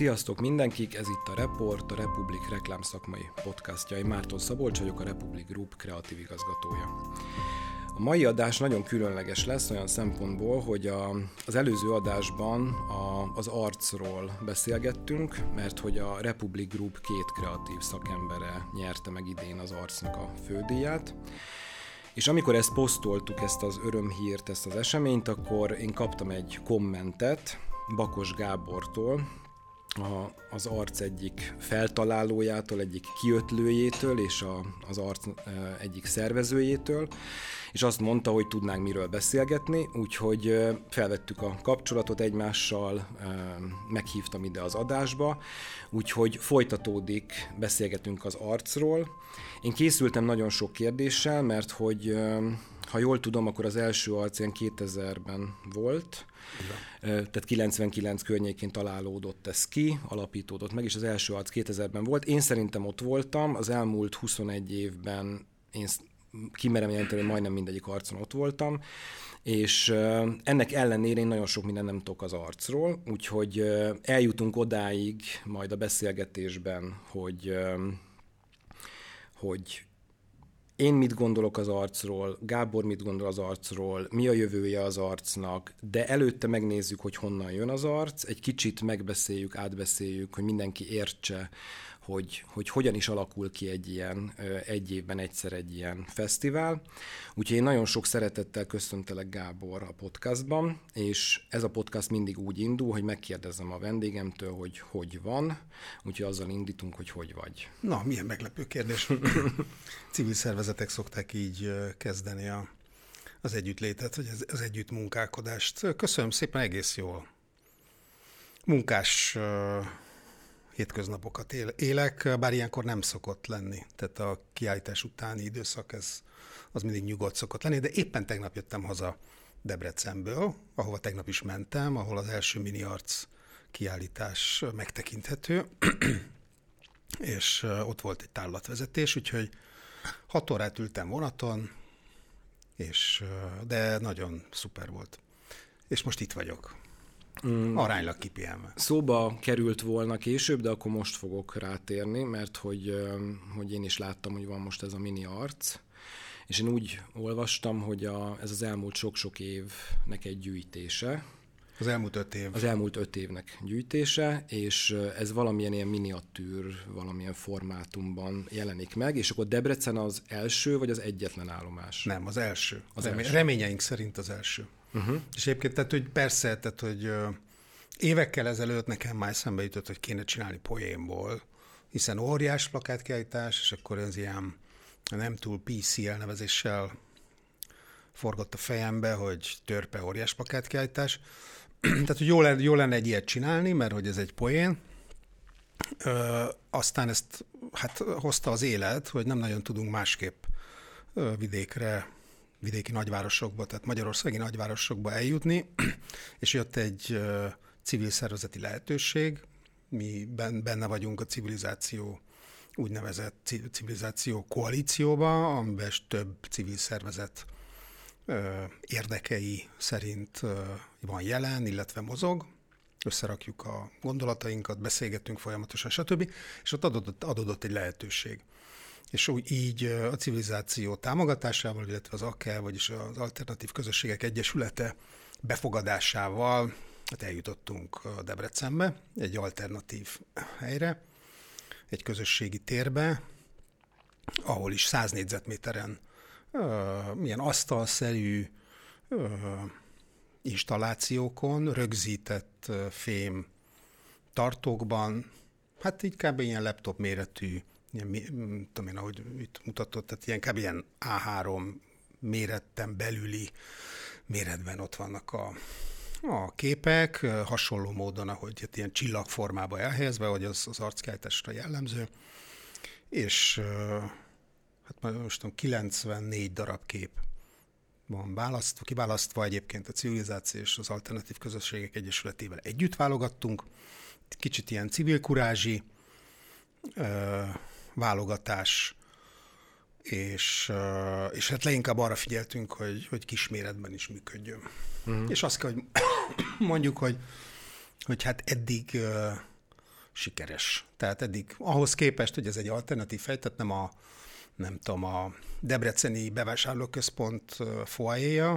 Sziasztok mindenkik, ez itt a Report, a Republik reklámszakmai podcastja. Én Márton Szabolcs vagyok, a Republic Group kreatív igazgatója. A mai adás nagyon különleges lesz olyan szempontból, hogy a, az előző adásban a, az arcról beszélgettünk, mert hogy a Republic Group két kreatív szakembere nyerte meg idén az arcnak a fődíját. És amikor ezt posztoltuk, ezt az örömhírt, ezt az eseményt, akkor én kaptam egy kommentet Bakos Gábortól, a, az arc egyik feltalálójától, egyik kiötlőjétől és a, az arc e, egyik szervezőjétől, és azt mondta, hogy tudnánk miről beszélgetni, úgyhogy e, felvettük a kapcsolatot egymással, e, meghívtam ide az adásba, úgyhogy folytatódik, beszélgetünk az arcról. Én készültem nagyon sok kérdéssel, mert hogy ha jól tudom, akkor az első arc ilyen 2000-ben volt. Tehát 99 környékén találódott ez ki, alapítódott meg, és az első arc 2000-ben volt. Én szerintem ott voltam, az elmúlt 21 évben én kimerem jelenteni, hogy majdnem mindegyik arcon ott voltam, és ennek ellenére én nagyon sok minden nem tudok az arcról, úgyhogy eljutunk odáig majd a beszélgetésben, hogy hogy én mit gondolok az arcról, Gábor mit gondol az arcról, mi a jövője az arcnak, de előtte megnézzük, hogy honnan jön az arc, egy kicsit megbeszéljük, átbeszéljük, hogy mindenki értse, hogy, hogy hogyan is alakul ki egy ilyen, egy évben egyszer egy ilyen fesztivál. Úgyhogy én nagyon sok szeretettel köszöntelek Gábor a podcastban, és ez a podcast mindig úgy indul, hogy megkérdezem a vendégemtől, hogy hogy van, úgyhogy azzal indítunk, hogy hogy vagy. Na, milyen meglepő kérdés. Civil szervezetek szokták így kezdeni a, az együttlétet, vagy az, az együttmunkálkodást. Köszönöm szépen, egész jól. Munkás hétköznapokat élek, bár ilyenkor nem szokott lenni. Tehát a kiállítás utáni időszak ez, az mindig nyugodt szokott lenni, de éppen tegnap jöttem haza Debrecenből, ahova tegnap is mentem, ahol az első mini arc kiállítás megtekinthető, és ott volt egy tárlatvezetés, úgyhogy hat órát ültem vonaton, és, de nagyon szuper volt. És most itt vagyok. Mm. Aránylag kipihenve. Szóba került volna később, de akkor most fogok rátérni, mert hogy, hogy én is láttam, hogy van most ez a mini arc, és én úgy olvastam, hogy a, ez az elmúlt sok-sok évnek egy gyűjtése. Az elmúlt öt év. Az elmúlt öt évnek gyűjtése, és ez valamilyen ilyen miniatűr, valamilyen formátumban jelenik meg, és akkor Debrecen az első, vagy az egyetlen állomás? Nem, az első. Az első. Reményeink szerint az első. Uh-huh. És egyébként, tehát, hogy persze, tehát, hogy évekkel ezelőtt nekem már szembe jutott, hogy kéne csinálni poénból, hiszen óriás plakátkiállítás, és akkor ez ilyen nem túl PC elnevezéssel forgott a fejembe, hogy törpe óriás plakátkiállítás. Tehát, hogy jó lenne, jó lenne egy ilyet csinálni, mert hogy ez egy poén. Ö, aztán ezt hát hozta az élet, hogy nem nagyon tudunk másképp vidékre vidéki nagyvárosokba, tehát magyarországi nagyvárosokba eljutni, és jött egy civil szervezeti lehetőség, mi benne vagyunk a civilizáció úgynevezett civilizáció koalícióba, amiben több civil szervezet érdekei szerint van jelen, illetve mozog, összerakjuk a gondolatainkat, beszélgetünk folyamatosan, stb. És ott adódott, adódott egy lehetőség és úgy így a civilizáció támogatásával, illetve az AKEL, vagyis az Alternatív Közösségek Egyesülete befogadásával hát eljutottunk Debrecenbe, egy alternatív helyre, egy közösségi térbe, ahol is 100 négyzetméteren uh, milyen asztalszerű uh, installációkon, rögzített fém tartókban, hát így kb. ilyen laptop méretű ilyen, tudom én, ahogy itt mutatott, tehát ilyen kb. ilyen A3 méretten belüli méretben ott vannak a, a képek, hasonló módon, ahogy hát ilyen csillagformába elhelyezve, hogy az, az arckiállításra jellemző, és hát most tudom, 94 darab kép van választva, kiválasztva egyébként a Civilizáció és az Alternatív Közösségek Egyesületével együtt válogattunk, kicsit ilyen civil kurázsi, válogatás, és, és hát leginkább arra figyeltünk, hogy, hogy kisméretben is működjön. Uh-huh. És azt kell, hogy mondjuk, hogy, hogy hát eddig sikeres. Tehát eddig ahhoz képest, hogy ez egy alternatív fej, tehát nem a, nem tudom, a Debreceni bevásárlóközpont foajéja,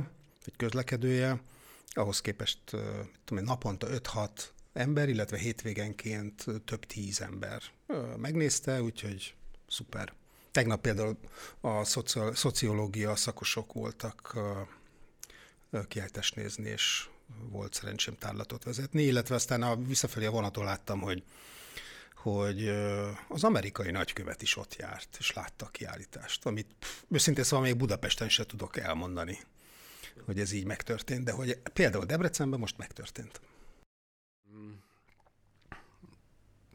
vagy közlekedője, ahhoz képest tudom, naponta 5-6 ember, illetve hétvégenként több tíz ember megnézte, úgyhogy szuper. Tegnap például a szociológia szakosok voltak kiállítást nézni, és volt szerencsém tárlatot vezetni, illetve aztán a, visszafelé a vonaton láttam, hogy hogy az amerikai nagykövet is ott járt, és látta a kiállítást, amit pff, őszintén szóval még Budapesten se tudok elmondani, hogy ez így megtörtént, de hogy például Debrecenben most megtörtént.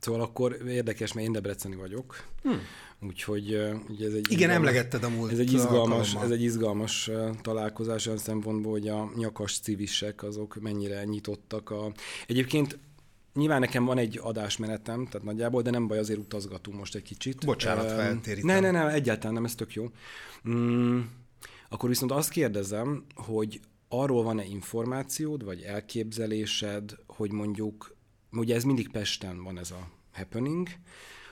Szóval akkor érdekes, mert én Debreceni vagyok, hmm. úgyhogy ugye ez egy... Igen, emlegetted a múlt ez egy izgalmas, ez egy izgalmas találkozás olyan szempontból, hogy a nyakas civisek azok mennyire nyitottak a... Egyébként Nyilván nekem van egy adásmenetem, tehát nagyjából, de nem baj, azért utazgatunk most egy kicsit. Bocsánat, uh, feltérítem. Ne, ne, ne, egyáltalán nem, ez tök jó. Mm, akkor viszont azt kérdezem, hogy arról van-e információd, vagy elképzelésed, hogy mondjuk, ugye ez mindig Pesten van ez a happening,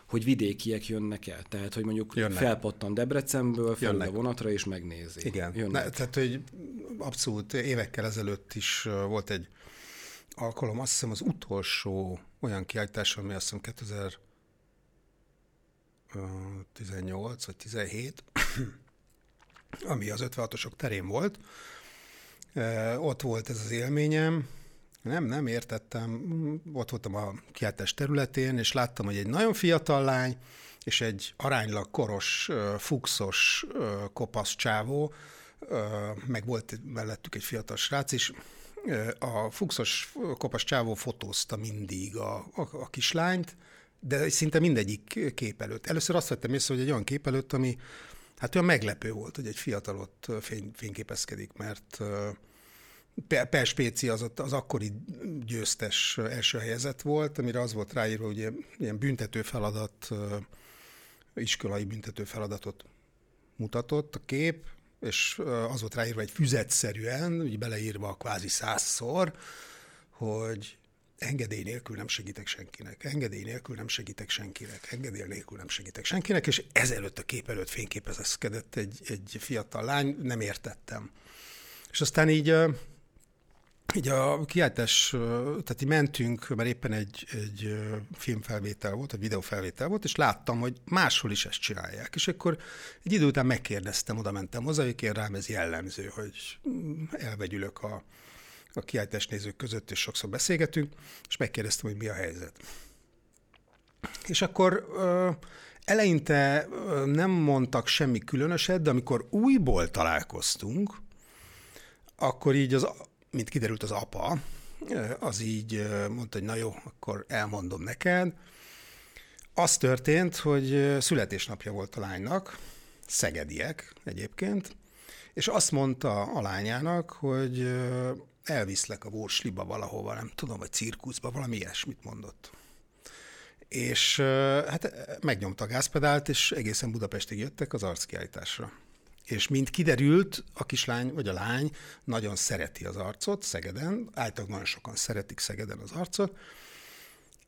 hogy vidékiek jönnek el. Tehát, hogy mondjuk jönnek. felpattan Debrecenből, fel a vonatra, és megnézi. Igen. Ne, tehát, hogy abszolút évekkel ezelőtt is volt egy alkalom, azt hiszem az utolsó olyan kiállítás, ami azt hiszem 2018 vagy 17, ami az 56-osok terén volt. Ott volt ez az élményem, nem, nem értettem. Ott voltam a kiáltás területén, és láttam, hogy egy nagyon fiatal lány, és egy aránylag koros, fuxos, kopasz csávó, meg volt mellettük egy fiatal srác is, a fuxos kopas csávó fotózta mindig a, a, a kislányt, de szinte mindegyik kép előtt. Először azt vettem észre, hogy egy olyan kép előtt, ami hát olyan meglepő volt, hogy egy fiatal ott fény, fényképezkedik, mert Per Spéci az, az akkori győztes első helyezett volt, amire az volt ráírva, hogy ilyen büntető feladat, iskolai büntető feladatot mutatott a kép, és az volt ráírva egy füzetszerűen, úgy beleírva kvázi százszor, hogy engedély nélkül nem segítek senkinek, engedély nélkül nem segítek senkinek, engedély nélkül nem segítek senkinek, és ezelőtt a kép előtt fényképezkedett egy, egy fiatal lány, nem értettem. És aztán így így a kiáltás, tehát így mentünk, mert éppen egy, egy filmfelvétel volt, egy videófelvétel volt, és láttam, hogy máshol is ezt csinálják. És akkor egy idő után megkérdeztem, oda mentem hozzá, hogy rám ez jellemző, hogy elvegyülök a, a kiáltás nézők között, és sokszor beszélgetünk, és megkérdeztem, hogy mi a helyzet. És akkor eleinte nem mondtak semmi különöset, de amikor újból találkoztunk, akkor így az mint kiderült az apa, az így mondta, hogy na jó, akkor elmondom neked. Az történt, hogy születésnapja volt a lánynak, szegediek egyébként, és azt mondta a lányának, hogy elviszlek a Borsliba valahova, nem tudom, vagy cirkuszba, valami ilyesmit mondott. És hát megnyomta a gázpedált, és egészen Budapestig jöttek az arckiállításra és mint kiderült, a kislány vagy a lány nagyon szereti az arcot Szegeden, általában nagyon sokan szeretik Szegeden az arcot,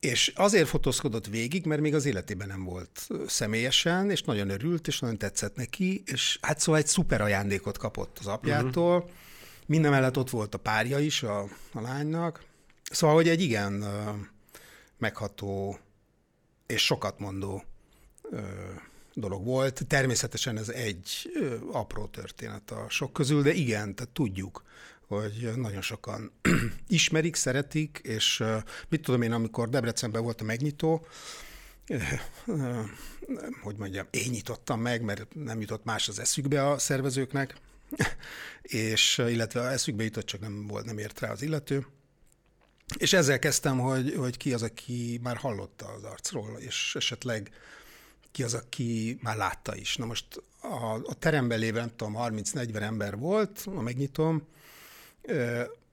és azért fotózkodott végig, mert még az életében nem volt személyesen, és nagyon örült, és nagyon tetszett neki, és hát szóval egy szuper ajándékot kapott az apjától. Uh-huh. Minden mellett ott volt a párja is a, a lánynak. Szóval, hogy egy igen megható és sokat mondó dolog volt. Természetesen ez egy apró történet a sok közül, de igen, tehát tudjuk, hogy nagyon sokan ismerik, szeretik, és mit tudom én, amikor Debrecenben volt a megnyitó, hogy mondjam, én nyitottam meg, mert nem jutott más az eszükbe a szervezőknek, és illetve eszükbe jutott, csak nem volt, nem ért rá az illető. És ezzel kezdtem, hogy, hogy ki az, aki már hallotta az arcról, és esetleg ki az, aki már látta is. Na most a, a teremben lévő, nem tudom, 30-40 ember volt, a megnyitom,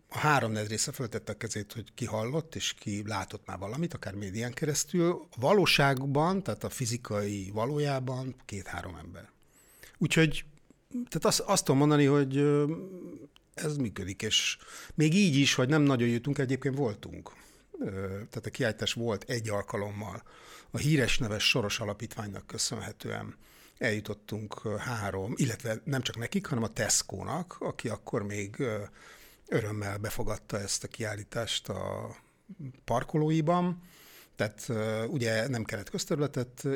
a három része föltette a kezét, hogy ki hallott, és ki látott már valamit, akár médián keresztül. A valóságban, tehát a fizikai valójában két-három ember. Úgyhogy tehát azt, azt tudom mondani, hogy ez működik, és még így is, hogy nem nagyon jutunk, egyébként voltunk tehát a kiállítás volt egy alkalommal. A híres neves Soros Alapítványnak köszönhetően eljutottunk három, illetve nem csak nekik, hanem a Tesco-nak, aki akkor még örömmel befogadta ezt a kiállítást a parkolóiban, tehát ugye nem kellett közterületet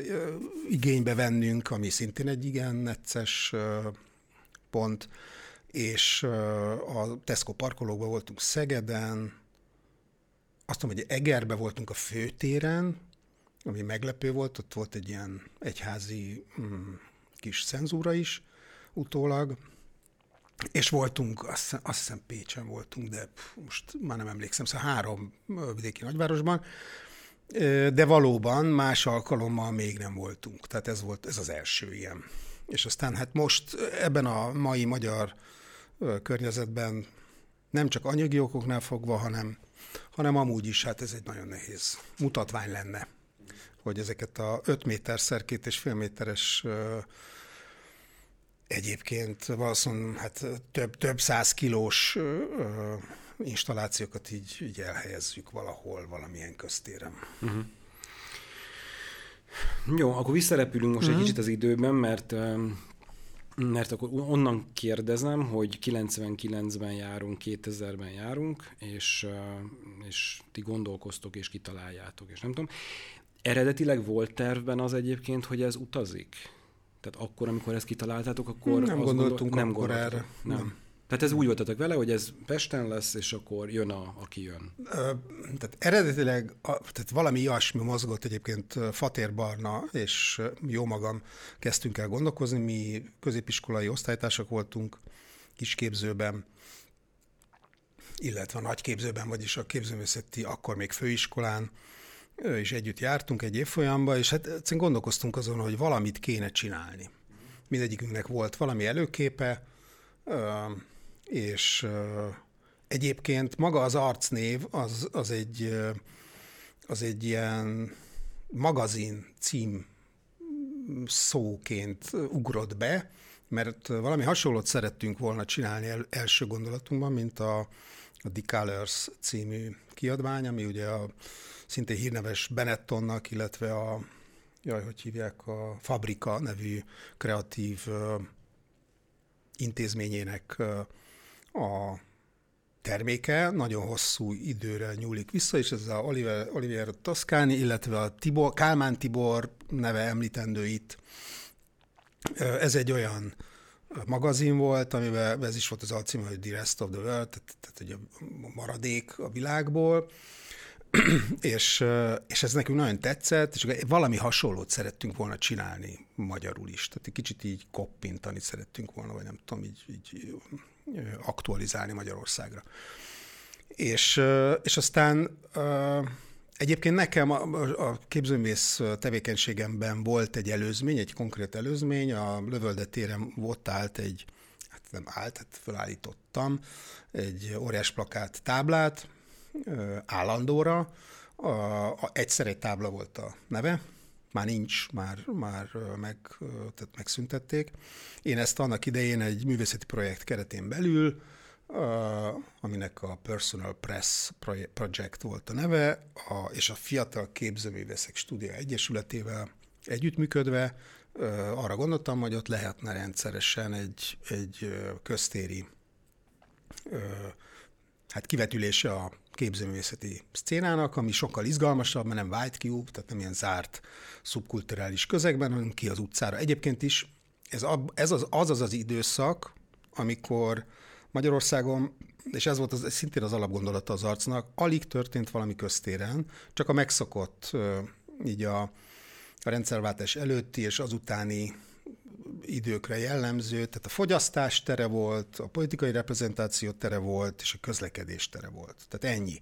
igénybe vennünk, ami szintén egy igen necces pont, és a Tesco parkolókban voltunk Szegeden, azt mondom, hogy Egerbe voltunk a főtéren, ami meglepő volt, ott volt egy ilyen egyházi mm, kis cenzúra is utólag, és voltunk, azt, azt hiszem Pécsen voltunk, de most már nem emlékszem, szóval három vidéki nagyvárosban, de valóban más alkalommal még nem voltunk. Tehát ez volt ez az első ilyen. És aztán hát most ebben a mai magyar környezetben nem csak anyagi okoknál fogva, hanem, hanem amúgy is, hát ez egy nagyon nehéz mutatvány lenne, hogy ezeket a 5 méter két és fél méteres egyébként valószínűleg hát több, több száz kilós installációkat így, így elhelyezzük valahol, valamilyen köztéren. Uh-huh. Jó, akkor visszarepülünk most uh-huh. egy mhm. kicsit az időben, mert mert akkor onnan kérdezem, hogy 99-ben járunk, 2000-ben járunk, és, és ti gondolkoztok és kitaláljátok, és nem tudom. Eredetileg volt tervben az egyébként, hogy ez utazik? Tehát akkor, amikor ezt kitaláltátok, akkor... Nem gondoltunk gondol, nem akkor erre. Nem. nem. Tehát ez úgy voltatok vele, hogy ez Pesten lesz, és akkor jön, a, aki jön. Tehát eredetileg tehát valami ilyesmi mozgott egyébként Fatér Barna, és jó magam kezdtünk el gondolkozni. Mi középiskolai osztálytársak voltunk kisképzőben, illetve a nagyképzőben, vagyis a képzőművészeti akkor még főiskolán, és együtt jártunk egy évfolyamba, és hát gondolkoztunk azon, hogy valamit kéne csinálni. Mindegyikünknek volt valami előképe, és egyébként maga az arcnév az, az, egy, az egy ilyen magazin cím szóként ugrott be, mert valami hasonlót szerettünk volna csinálni el, első gondolatunkban, mint a, a The Colors című kiadvány, ami ugye a szintén hírneves Benettonnak, illetve a, jaj, hogy hívják, a Fabrika nevű kreatív intézményének a terméke, nagyon hosszú időre nyúlik vissza, és ez a Oliver, Oliver Toscani, illetve a Tibor, Kálmán Tibor neve említendő itt. Ez egy olyan magazin volt, amiben ez is volt az alcíme, hogy The Rest of the World, tehát, tehát hogy a maradék a világból, és, és ez nekünk nagyon tetszett, és valami hasonlót szerettünk volna csinálni magyarul is. Tehát egy kicsit így koppintani szerettünk volna, vagy nem tudom, így, így aktualizálni Magyarországra. És, és aztán egyébként nekem a, a képzőművész tevékenységemben volt egy előzmény, egy konkrét előzmény, a lövöldetéren ott állt egy, hát nem állt, hát felállítottam egy óriás plakát táblát, állandóra, a, a, egyszer egy tábla volt a neve, már nincs, már, már meg, tehát megszüntették. Én ezt annak idején egy művészeti projekt keretén belül, aminek a Personal Press Project volt a neve, a, és a Fiatal Képzőművészek Stúdia Egyesületével együttműködve arra gondoltam, hogy ott lehetne rendszeresen egy, egy köztéri hát kivetülése a képzőművészeti szcénának, ami sokkal izgalmasabb, mert nem white cube, tehát nem ilyen zárt szubkulturális közegben, hanem ki az utcára. Egyébként is ez, ez az, az az az időszak, amikor Magyarországon, és ez volt az, szintén az alapgondolata az arcnak, alig történt valami köztéren, csak a megszokott így a, a rendszerváltás előtti és azutáni időkre jellemző, tehát a fogyasztás tere volt, a politikai reprezentáció tere volt, és a közlekedés tere volt. Tehát ennyi.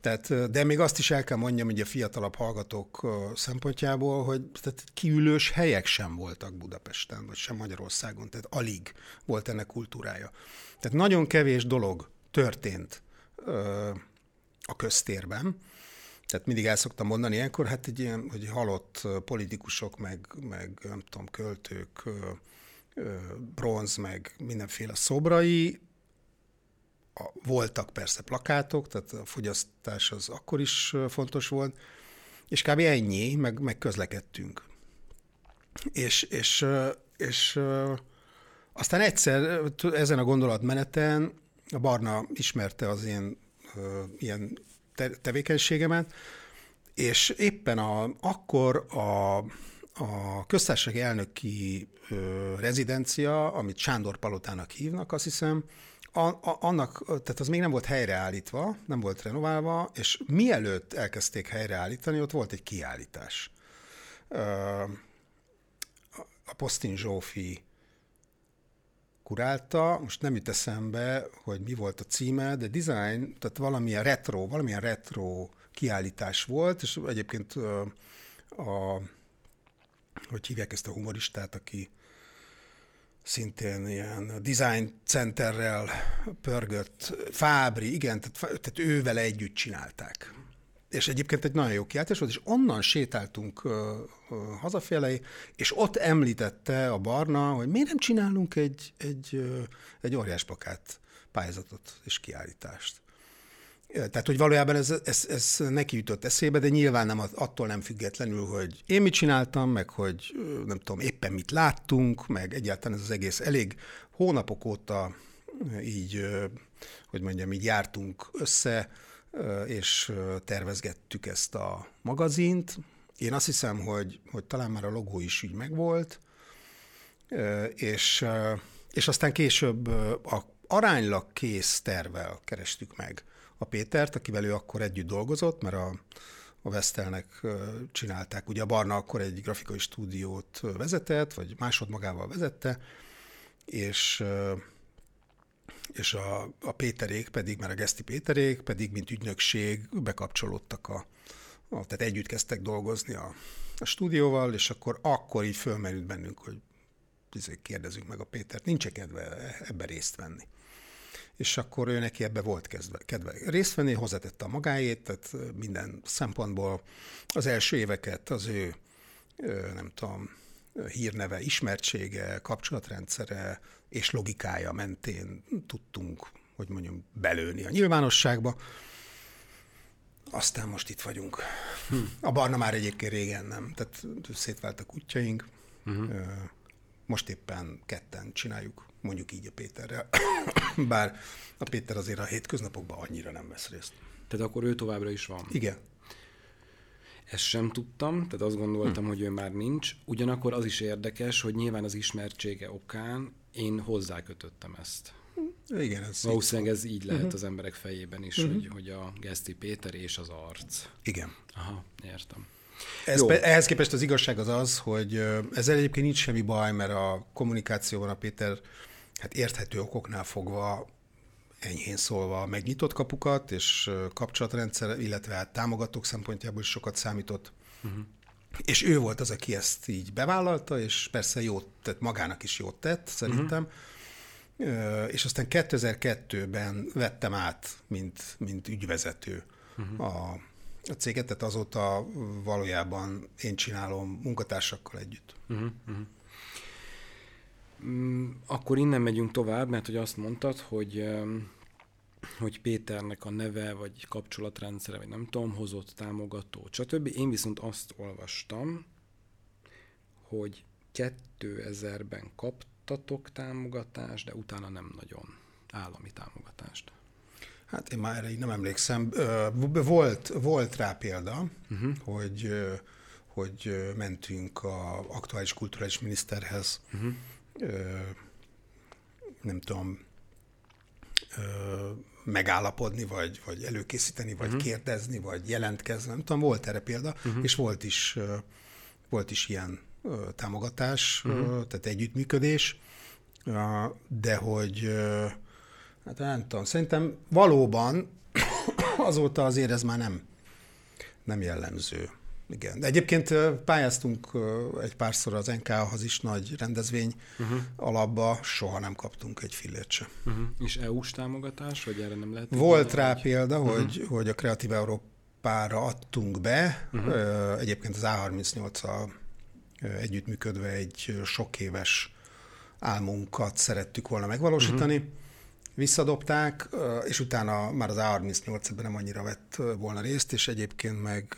Tehát, de még azt is el kell mondjam, hogy a fiatalabb hallgatók szempontjából, hogy tehát kiülős helyek sem voltak Budapesten, vagy sem Magyarországon, tehát alig volt ennek kultúrája. Tehát nagyon kevés dolog történt a köztérben, tehát mindig el szoktam mondani ilyenkor, hát egy ilyen, hogy halott politikusok, meg, meg nem tudom, költők, bronz, meg mindenféle szobrai, a, voltak persze plakátok, tehát a fogyasztás az akkor is fontos volt, és kb. ennyi, meg, meg közlekedtünk. És, és, és aztán egyszer ezen a gondolatmeneten a Barna ismerte az én ilyen tevékenységemet, és éppen a, akkor a, a köztársasági elnöki ö, rezidencia, amit Sándor Palotának hívnak, azt hiszem, a, a, annak, tehát az még nem volt helyreállítva, nem volt renoválva, és mielőtt elkezdték helyreállítani, ott volt egy kiállítás. A Postin Zsófi kurálta, most nem jut eszembe, hogy mi volt a címe, de design, tehát valamilyen retro, valamilyen retro kiállítás volt, és egyébként a, hogy hívják ezt a humoristát, aki szintén ilyen design centerrel pörgött, Fábri, igen, tehát, tehát ővel együtt csinálták. És egyébként egy nagyon jó kiáltás volt, és onnan sétáltunk uh, uh, hazafelé, és ott említette a Barna, hogy miért nem csinálunk egy, egy, uh, egy óriás pályázatot és kiállítást. Tehát, hogy valójában ez, ez, ez neki jutott eszébe, de nyilván nem attól nem függetlenül, hogy én mit csináltam, meg hogy nem tudom, éppen mit láttunk, meg egyáltalán ez az egész elég hónapok óta így, hogy mondjam, így jártunk össze, és tervezgettük ezt a magazint. Én azt hiszem, hogy, hogy talán már a logó is így megvolt, és, és aztán később a aránylag kész tervel kerestük meg a Pétert, akivel ő akkor együtt dolgozott, mert a, a Vestelnek csinálták. Ugye a Barna akkor egy grafikai stúdiót vezetett, vagy másodmagával vezette, és és a, a Péterék pedig, mert a Geszti Péterék pedig, mint ügynökség bekapcsolódtak a, a tehát együtt kezdtek dolgozni a, a stúdióval, és akkor akkor így fölmerült bennünk, hogy izé, kérdezzük meg a Pétert, nincs kedve ebbe részt venni. És akkor ő neki ebbe volt kezdve, kedve részt venni, hozzátette a magáét, tehát minden szempontból az első éveket az ő, nem tudom, hírneve, ismertsége, kapcsolatrendszere és logikája mentén tudtunk, hogy mondjam, belőni a nyilvánosságba. Aztán most itt vagyunk. Hm. A barna már egyébként régen nem, tehát szétváltak útjaink. Uh-huh. Most éppen ketten csináljuk mondjuk így a Péterrel. Bár a Péter azért a hétköznapokban annyira nem vesz részt. Tehát akkor ő továbbra is van? Igen. Ezt sem tudtam, tehát azt gondoltam, hm. hogy ő már nincs. Ugyanakkor az is érdekes, hogy nyilván az ismertsége okán én hozzákötöttem ezt. Igen, ez Valószínűleg ez így lehet uh-huh. az emberek fejében is, uh-huh. hogy, hogy a Geszti Péter és az arc. Igen. Aha, értem. Ez, ehhez képest az igazság az az, hogy ezzel egyébként nincs semmi baj, mert a kommunikációban a Péter hát érthető okoknál fogva enyhén szólva megnyitott kapukat, és kapcsolatrendszer, illetve hát támogatók szempontjából is sokat számított. Uh-huh. És ő volt az, aki ezt így bevállalta, és persze jót tett, magának is jót tett, szerintem. Uh-huh. És aztán 2002-ben vettem át, mint, mint ügyvezető uh-huh. a, a céget, tehát azóta valójában én csinálom munkatársakkal együtt. Uh-huh. Uh-huh. Mm, akkor innen megyünk tovább, mert hogy azt mondtad, hogy hogy Péternek a neve, vagy kapcsolatrendszere, vagy nem tudom, hozott támogató, stb. Én viszont azt olvastam, hogy 2000-ben kaptatok támogatást, de utána nem nagyon állami támogatást. Hát én már erre így nem emlékszem. Volt, volt rá példa, uh-huh. hogy, hogy mentünk a aktuális kulturális miniszterhez, uh-huh nem tudom, megállapodni, vagy, vagy előkészíteni, vagy uh-huh. kérdezni, vagy jelentkezni, nem tudom, volt erre példa, uh-huh. és volt is, volt is ilyen támogatás, uh-huh. tehát együttműködés, de hogy, hát nem tudom, szerintem valóban azóta azért ez már nem, nem jellemző. Igen. De egyébként pályáztunk egy párszor az NK-hoz is nagy rendezvény uh-huh. alapba, soha nem kaptunk egy fillért se. Uh-huh. És EU-s támogatás, vagy erre nem lehet? Volt rá vagy? példa, uh-huh. hogy, hogy a Kreatív Európára adtunk be. Uh-huh. Egyébként az A38-al együttműködve egy sok éves álmunkat szerettük volna megvalósítani. Uh-huh visszadobták, és utána már az A38 ebben nem annyira vett volna részt, és egyébként meg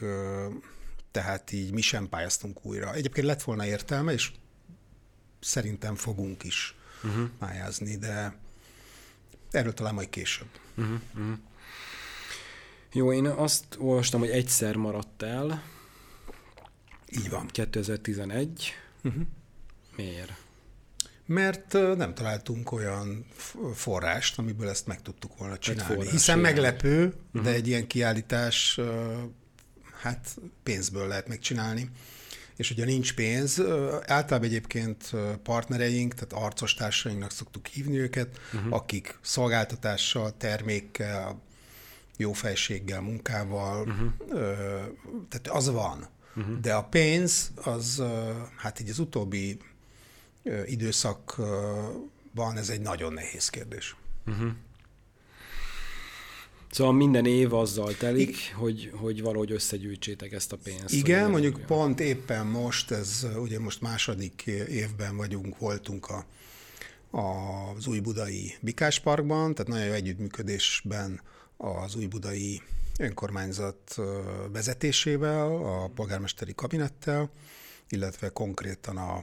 tehát így mi sem pályáztunk újra. Egyébként lett volna értelme, és szerintem fogunk is uh-huh. pályázni, de erről talán majd később. Uh-huh. Uh-huh. Jó, én azt olvastam, hogy egyszer maradt el. Így van. 2011. Uh-huh. Miért? Mert nem találtunk olyan forrást, amiből ezt meg tudtuk volna csinálni. Forrás, Hiszen ilyen. meglepő, uh-huh. de egy ilyen kiállítás hát pénzből lehet megcsinálni. És ugye nincs pénz, általában egyébként partnereink, tehát arcos társainknak szoktuk hívni őket, uh-huh. akik szolgáltatással, termékkel, jó fejséggel, munkával, uh-huh. tehát az van. Uh-huh. De a pénz az, hát így az utóbbi időszakban ez egy nagyon nehéz kérdés. Uh-huh. Szóval minden év azzal telik, I- hogy, hogy valahogy összegyűjtsétek ezt a pénzt. Igen, mondjuk olyan. pont éppen most, ez ugye most második évben vagyunk, voltunk a, a, az új budai Bikás Parkban, tehát nagyon jó együttműködésben az új budai önkormányzat vezetésével, a polgármesteri kabinettel, illetve konkrétan a,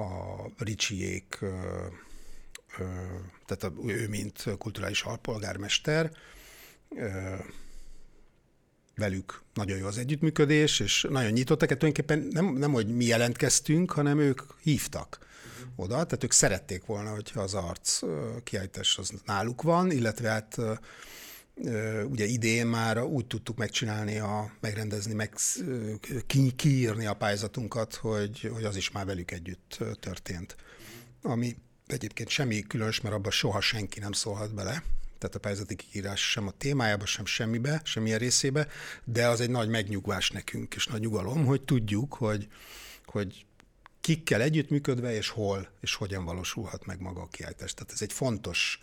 a Ricsiék, tehát a, ő mint kulturális alpolgármester, velük nagyon jó az együttműködés, és nagyon nyitottak, hát tulajdonképpen nem, nem, hogy mi jelentkeztünk, hanem ők hívtak uh-huh. oda, tehát ők szerették volna, hogyha az arc kiállítás az náluk van, illetve hát ugye idén már úgy tudtuk megcsinálni, a, megrendezni, meg, ki, kiírni a pályázatunkat, hogy, hogy az is már velük együtt történt. Ami egyébként semmi különös, mert abban soha senki nem szólhat bele, tehát a pályázati kiírás sem a témájába, sem semmibe, semmilyen részébe, de az egy nagy megnyugvás nekünk, és nagy nyugalom, hogy tudjuk, hogy, hogy kikkel együttműködve, és hol, és hogyan valósulhat meg maga a kiállítás. Tehát ez egy fontos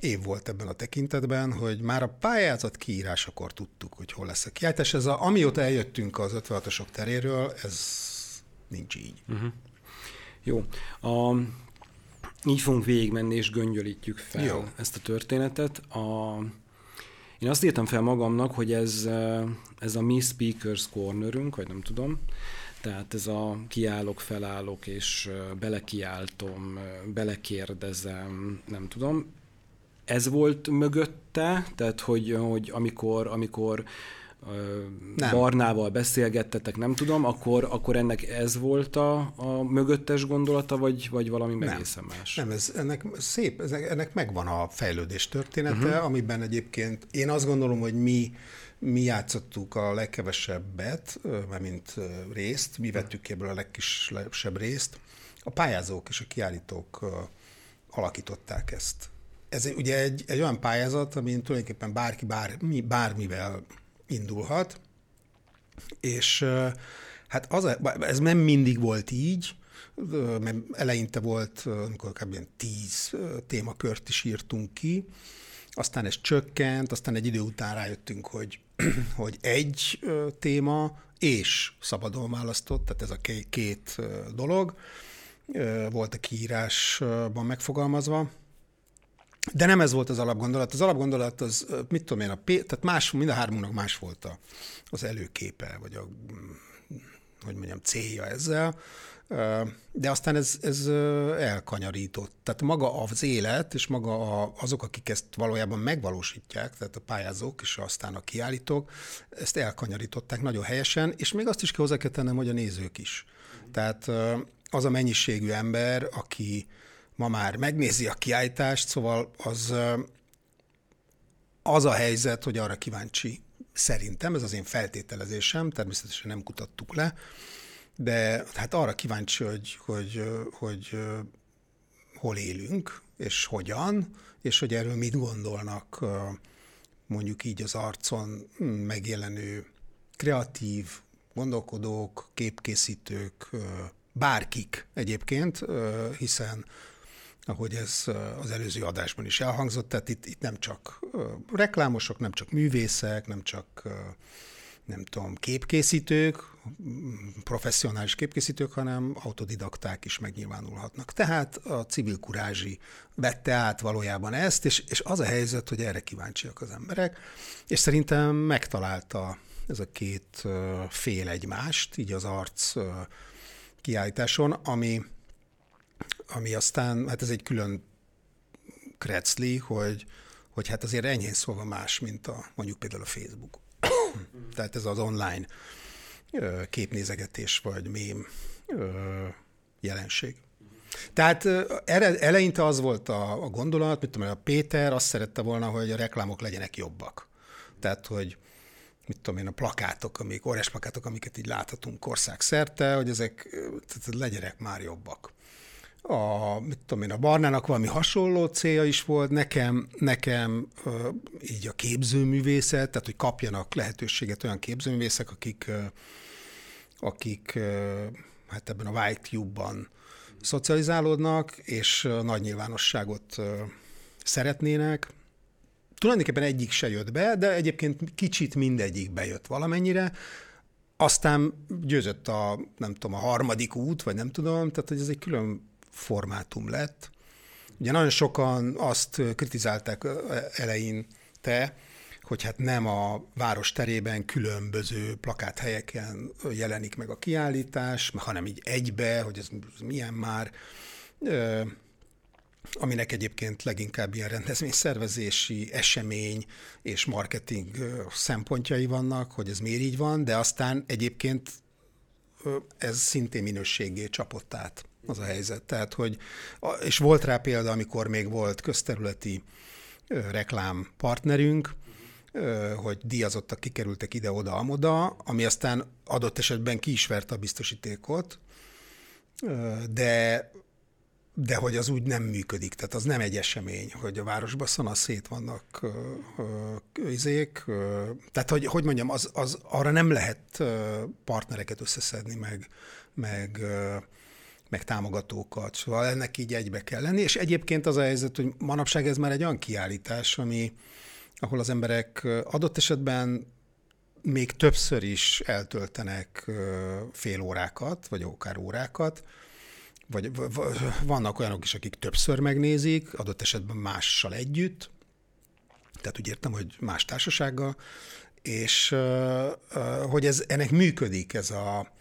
év volt ebben a tekintetben, hogy már a pályázat kiírásakor tudtuk, hogy hol lesz a kiállítás. Ez a, amióta eljöttünk az 56-osok teréről, ez nincs így. Uh-huh. Jó. A, így fogunk végigmenni, és göngyölítjük fel Jó. ezt a történetet. A, én azt írtam fel magamnak, hogy ez, ez a mi speakers cornerünk, vagy nem tudom, tehát ez a kiállok, felállok, és belekiáltom, belekérdezem, nem tudom. Ez volt mögötte, tehát hogy, hogy amikor, amikor nem. Barnával beszélgettetek, nem tudom, akkor, akkor ennek ez volt a, a mögöttes gondolata, vagy, vagy valami nem. egészen más? Nem, ez, ennek szép, ez, ennek megvan a fejlődés története, uh-huh. amiben egyébként én azt gondolom, hogy mi mi játszottuk a legkevesebbet, mint részt, mi vettük ebből a legkisebb részt. A pályázók és a kiállítók alakították ezt. Ez ugye egy, egy olyan pályázat, amin tulajdonképpen bárki bármi, bármivel indulhat, és hát az, ez nem mindig volt így, mert eleinte volt, amikor kb. tíz témakört is írtunk ki, aztán ez csökkent, aztán egy idő után rájöttünk, hogy, hogy egy téma és szabadon választott, tehát ez a két dolog volt a kiírásban megfogalmazva, de nem ez volt az alapgondolat. Az alapgondolat az, mit tudom én, a, tehát más, mind a hármunknak más volt a, az előképe, vagy a, hogy mondjam, célja ezzel de aztán ez, ez elkanyarított. Tehát maga az élet, és maga a, azok, akik ezt valójában megvalósítják, tehát a pályázók és aztán a kiállítók, ezt elkanyarították nagyon helyesen, és még azt is hozzá kell tennem, hogy a nézők is. Tehát az a mennyiségű ember, aki ma már megnézi a kiállítást, szóval az, az a helyzet, hogy arra kíváncsi szerintem, ez az én feltételezésem, természetesen nem kutattuk le, de hát arra kíváncsi, hogy, hogy, hogy, hogy hol élünk, és hogyan, és hogy erről mit gondolnak mondjuk így az arcon megjelenő kreatív gondolkodók, képkészítők, bárkik egyébként, hiszen ahogy ez az előző adásban is elhangzott, tehát itt, itt nem csak reklámosok, nem csak művészek, nem csak nem tudom, képkészítők, professzionális képkészítők, hanem autodidakták is megnyilvánulhatnak. Tehát a civil kurázsi vette át valójában ezt, és, és az a helyzet, hogy erre kíváncsiak az emberek, és szerintem megtalálta ez a két fél egymást, így az arc kiállításon, ami, ami aztán, hát ez egy külön krecli, hogy, hogy hát azért enyhén szólva más, mint a mondjuk például a Facebook. Tehát ez az online képnézegetés vagy mém jelenség. Tehát eleinte az volt a, a gondolat, mit tudom, a Péter azt szerette volna, hogy a reklámok legyenek jobbak. Tehát, hogy mit tudom én, a plakátok, amik, óriás plakátok, amiket így láthatunk ország szerte, hogy ezek tehát legyenek már jobbak. A, mit tudom én, a Barnának valami hasonló célja is volt, nekem, nekem így a képzőművészet, tehát hogy kapjanak lehetőséget olyan képzőművészek, akik, akik hát ebben a White Cube-ban szocializálódnak, és nagy nyilvánosságot szeretnének, Tulajdonképpen egyik se jött be, de egyébként kicsit mindegyik bejött valamennyire. Aztán győzött a, nem tudom, a harmadik út, vagy nem tudom, tehát hogy ez egy külön formátum lett. Ugye nagyon sokan azt kritizálták eleinte, hogy hát nem a város terében különböző plakáthelyeken jelenik meg a kiállítás, hanem így egybe, hogy ez milyen már aminek egyébként leginkább ilyen rendezvényszervezési, esemény és marketing szempontjai vannak, hogy ez miért így van, de aztán egyébként ez szintén minőségé csapott át az a helyzet. Tehát, hogy, és volt rá példa, amikor még volt közterületi reklám partnerünk, hogy díjazottak kikerültek ide-oda, amoda, ami aztán adott esetben ki a biztosítékot, de de hogy az úgy nem működik, tehát az nem egy esemény, hogy a városban szana szét vannak izék, tehát hogy, hogy mondjam, az, az, arra nem lehet partnereket összeszedni, meg, meg, meg támogatókat, szóval ennek így egybe kell lenni, és egyébként az a helyzet, hogy manapság ez már egy olyan kiállítás, ami, ahol az emberek adott esetben még többször is eltöltenek fél órákat, vagy akár órákat, vagy vannak olyanok is, akik többször megnézik, adott esetben mással együtt, tehát úgy értem, hogy más társasággal, és hogy ez, ennek működik ez a,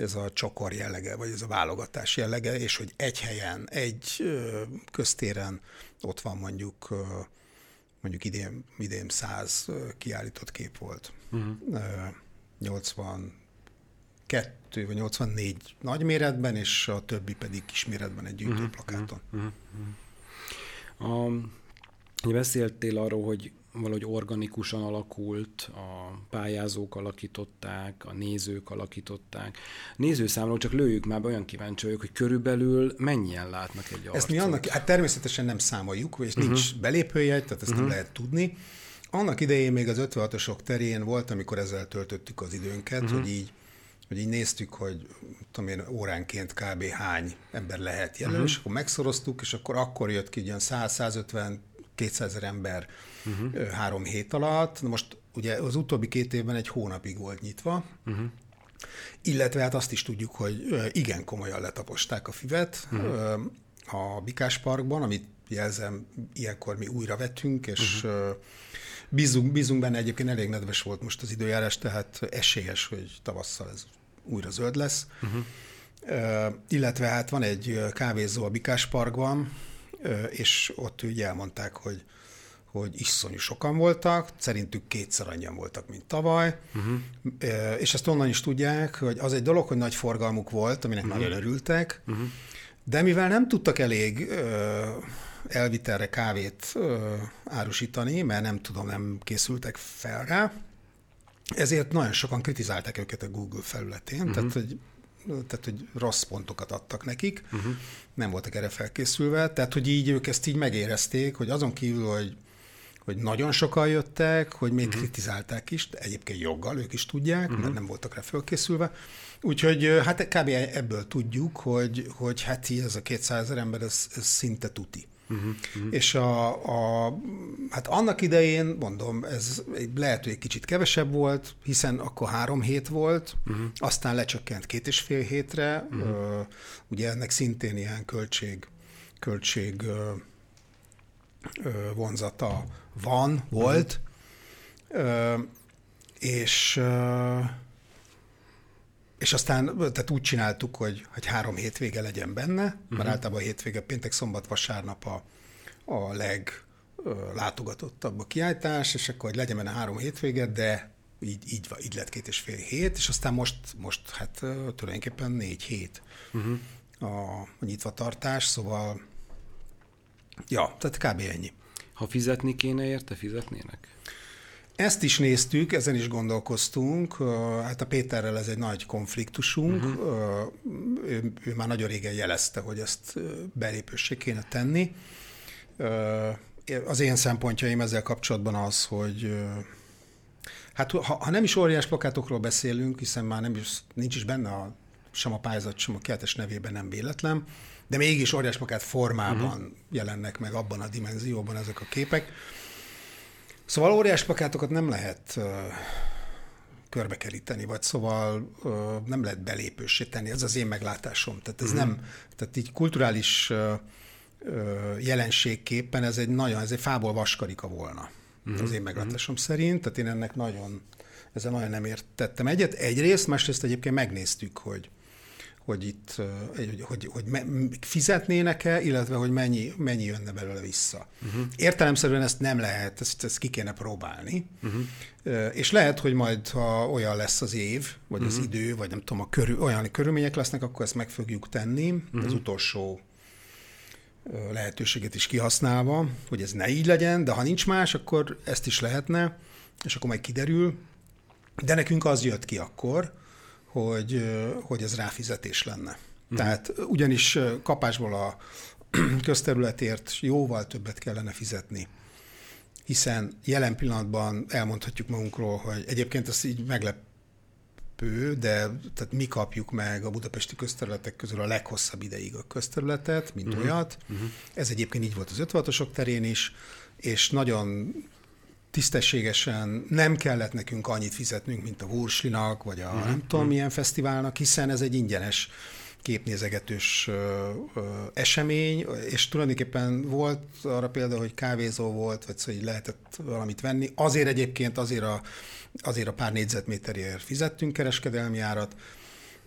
ez a csokor jellege, vagy ez a válogatás jellege, és hogy egy helyen, egy köztéren ott van mondjuk mondjuk idén, idén száz kiállított kép volt. Uh-huh. 80 82 vagy 84 nagy méretben, és a többi pedig kis méretben egy gyűjtőplakáton. Uh-huh, uh-huh. Uh, beszéltél arról, hogy valahogy organikusan alakult, a pályázók alakították, a nézők alakították. Nézőszámról csak lőjük már, olyan kíváncsi vagyok, hogy körülbelül mennyien látnak egy arcot. Ezt mi annak, hát természetesen nem számoljuk, és uh-huh. nincs belépőjegy, tehát ezt uh-huh. nem lehet tudni. Annak idején még az 56-osok terén volt, amikor ezzel töltöttük az időnket, uh-huh. hogy így hogy így néztük, hogy tudom én, óránként kb. hány ember lehet jelen, uh-huh. és akkor megszoroztuk, és akkor akkor jött ki ilyen 100-150 200 ezer ember uh-huh. három hét alatt. Most ugye az utóbbi két évben egy hónapig volt nyitva, uh-huh. illetve hát azt is tudjuk, hogy igen komolyan letaposták a fivet uh-huh. a Bikás Parkban, amit jelzem, ilyenkor mi újra vettünk, és uh-huh. bízunk, bízunk benne, egyébként elég nedves volt most az időjárás, tehát esélyes, hogy tavasszal ez újra zöld lesz. Uh-huh. Uh, illetve hát van egy kávézó a Bikás Parkban, és ott ugye elmondták, hogy hogy iszonyú sokan voltak, szerintük kétszer annyian voltak, mint tavaly, uh-huh. uh, és ezt onnan is tudják, hogy az egy dolog, hogy nagy forgalmuk volt, aminek uh-huh. nagyon örültek, uh-huh. de mivel nem tudtak elég uh, elvitelre kávét uh, árusítani, mert nem tudom, nem készültek fel rá, ezért nagyon sokan kritizálták őket a Google felületén, uh-huh. tehát, hogy, tehát hogy rossz pontokat adtak nekik, uh-huh. nem voltak erre felkészülve, tehát hogy így ők ezt így megérezték, hogy azon kívül, hogy hogy nagyon sokan jöttek, hogy még uh-huh. kritizálták is, de egyébként joggal, ők is tudják, uh-huh. mert nem voltak rá felkészülve. Úgyhogy hát kb. ebből tudjuk, hogy, hogy hát ez a 200 ezer ember, ez, ez szinte tuti. Uh-huh, uh-huh. És a, a, hát annak idején, mondom, ez lehet, hogy egy kicsit kevesebb volt, hiszen akkor három hét volt, uh-huh. aztán lecsökkent két és fél hétre, uh-huh. ugye ennek szintén ilyen költség, költség vonzata van, volt, uh-huh. és és aztán tehát úgy csináltuk, hogy, hogy három hétvége legyen benne, uh-huh. mert általában a hétvége péntek, szombat, vasárnap a, a leg látogatottabb a kiállítás, és akkor hogy legyen benne három hétvége, de így, így, így lett két és fél hét, és aztán most, most hát tulajdonképpen négy hét uh-huh. a, a nyitva tartás, szóval ja, tehát kb. ennyi. Ha fizetni kéne érte, fizetnének? Ezt is néztük, ezen is gondolkoztunk. Hát a Péterrel ez egy nagy konfliktusunk. Uh-huh. Ő, ő már nagyon régen jelezte, hogy ezt belépőssé kéne tenni. Az én szempontjaim ezzel kapcsolatban az, hogy hát ha, ha nem is óriás plakátokról beszélünk, hiszen már nem is, nincs is benne a, sem a pályázat, sem a keltes nevében nem véletlen, de mégis óriás plakát formában uh-huh. jelennek meg abban a dimenzióban ezek a képek Szóval óriás plakátokat nem lehet uh, körbekeríteni, vagy szóval uh, nem lehet belépősé tenni. Ez az én meglátásom. Tehát ez uh-huh. nem, tehát így kulturális uh, jelenségképpen ez egy nagyon, ez egy fából vaskarika volna. Uh-huh. Az én meglátásom uh-huh. szerint. Tehát én ennek nagyon, ezzel nagyon nem értettem egyet. Egyrészt, másrészt egyébként megnéztük, hogy hogy itt hogy, hogy, hogy fizetnének-e, illetve hogy mennyi, mennyi jönne belőle vissza. Uh-huh. Értelemszerűen ezt nem lehet, ezt, ezt ki kéne próbálni, uh-huh. és lehet, hogy majd, ha olyan lesz az év, vagy uh-huh. az idő, vagy nem tudom, a körül, olyan körülmények lesznek, akkor ezt meg fogjuk tenni, uh-huh. az utolsó lehetőséget is kihasználva, hogy ez ne így legyen, de ha nincs más, akkor ezt is lehetne, és akkor majd kiderül. De nekünk az jött ki akkor, hogy, hogy ez ráfizetés lenne. Mm. Tehát ugyanis kapásból a közterületért jóval többet kellene fizetni, hiszen jelen pillanatban elmondhatjuk magunkról, hogy egyébként ez így meglepő, de tehát mi kapjuk meg a budapesti közterületek közül a leghosszabb ideig a közterületet, mint uh-huh. olyat. Uh-huh. Ez egyébként így volt az 56-osok terén is, és nagyon tisztességesen nem kellett nekünk annyit fizetnünk, mint a Wurslinak, vagy a uh-huh. nem tudom mhm. milyen fesztiválnak, hiszen ez egy ingyenes képnézegetős ö, ö, esemény, és tulajdonképpen volt arra példa, hogy kávézó volt, vagy szóval lehetett valamit venni. Azért egyébként, azért a, azért a pár négyzetméterért fizettünk kereskedelmi árat,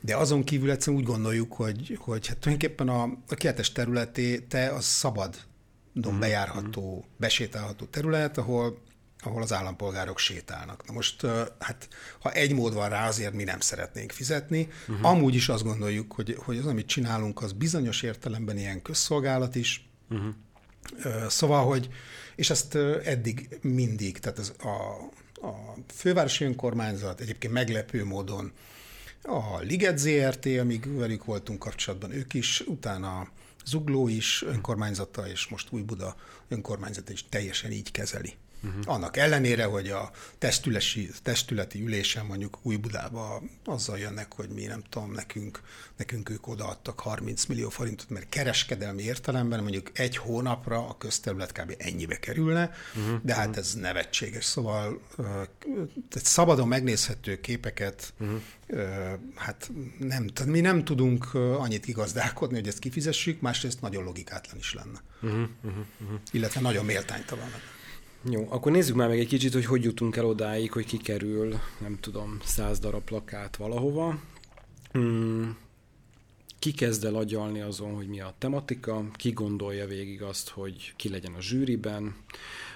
de azon kívül egyszerűen úgy gondoljuk, hogy, hogy hát tulajdonképpen a, a kiáltás területé te az szabad, uh-huh. bejárható, besétálható terület, ahol ahol az állampolgárok sétálnak. Na most, hát ha egy mód van rá, azért mi nem szeretnénk fizetni. Uh-huh. Amúgy is azt gondoljuk, hogy, hogy az, amit csinálunk, az bizonyos értelemben ilyen közszolgálat is. Uh-huh. Szóval, hogy, és ezt eddig mindig, tehát ez a, a fővárosi önkormányzat egyébként meglepő módon a Liget ZRT, amíg velük voltunk kapcsolatban, ők is, utána Zugló is önkormányzata, és most Új Buda önkormányzata is teljesen így kezeli. Uh-huh. Annak ellenére, hogy a testületi, testületi ülésen mondjuk új Budába azzal jönnek, hogy mi nem tudom, nekünk, nekünk ők odaadtak 30 millió forintot, mert kereskedelmi értelemben mondjuk egy hónapra a közterület kb. ennyibe kerülne, uh-huh. de hát ez nevetséges. Szóval tehát szabadon megnézhető képeket, uh-huh. hát nem, tehát mi nem tudunk annyit kigazdálkodni, hogy ezt kifizessük, másrészt nagyon logikátlan is lenne. Uh-huh. Uh-huh. Illetve nagyon méltánytalan lenne. Jó, akkor nézzük már meg egy kicsit, hogy hogy jutunk el odáig, hogy kikerül, nem tudom, száz darab plakát valahova. Hmm. Ki kezd el agyalni azon, hogy mi a tematika, ki gondolja végig azt, hogy ki legyen a zsűriben,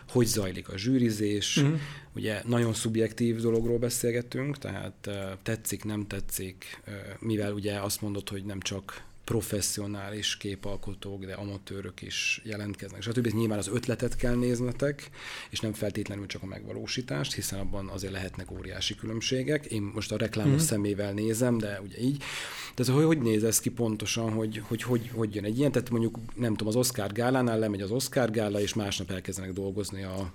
hogy zajlik a zsűrizés. Uh-huh. Ugye nagyon szubjektív dologról beszélgetünk, tehát tetszik, nem tetszik, mivel ugye azt mondod, hogy nem csak professzionális képalkotók, de amatőrök is jelentkeznek, stb. Nyilván az ötletet kell néznetek, és nem feltétlenül csak a megvalósítást, hiszen abban azért lehetnek óriási különbségek. Én most a reklámos mm-hmm. szemével nézem, de ugye így. Tehát hogy, hogy néz ez ki pontosan, hogy, hogy, hogy, hogy jön egy ilyen? Tehát mondjuk, nem tudom, az Oscar gálánál lemegy az Oscar gála, és másnap elkezdenek dolgozni a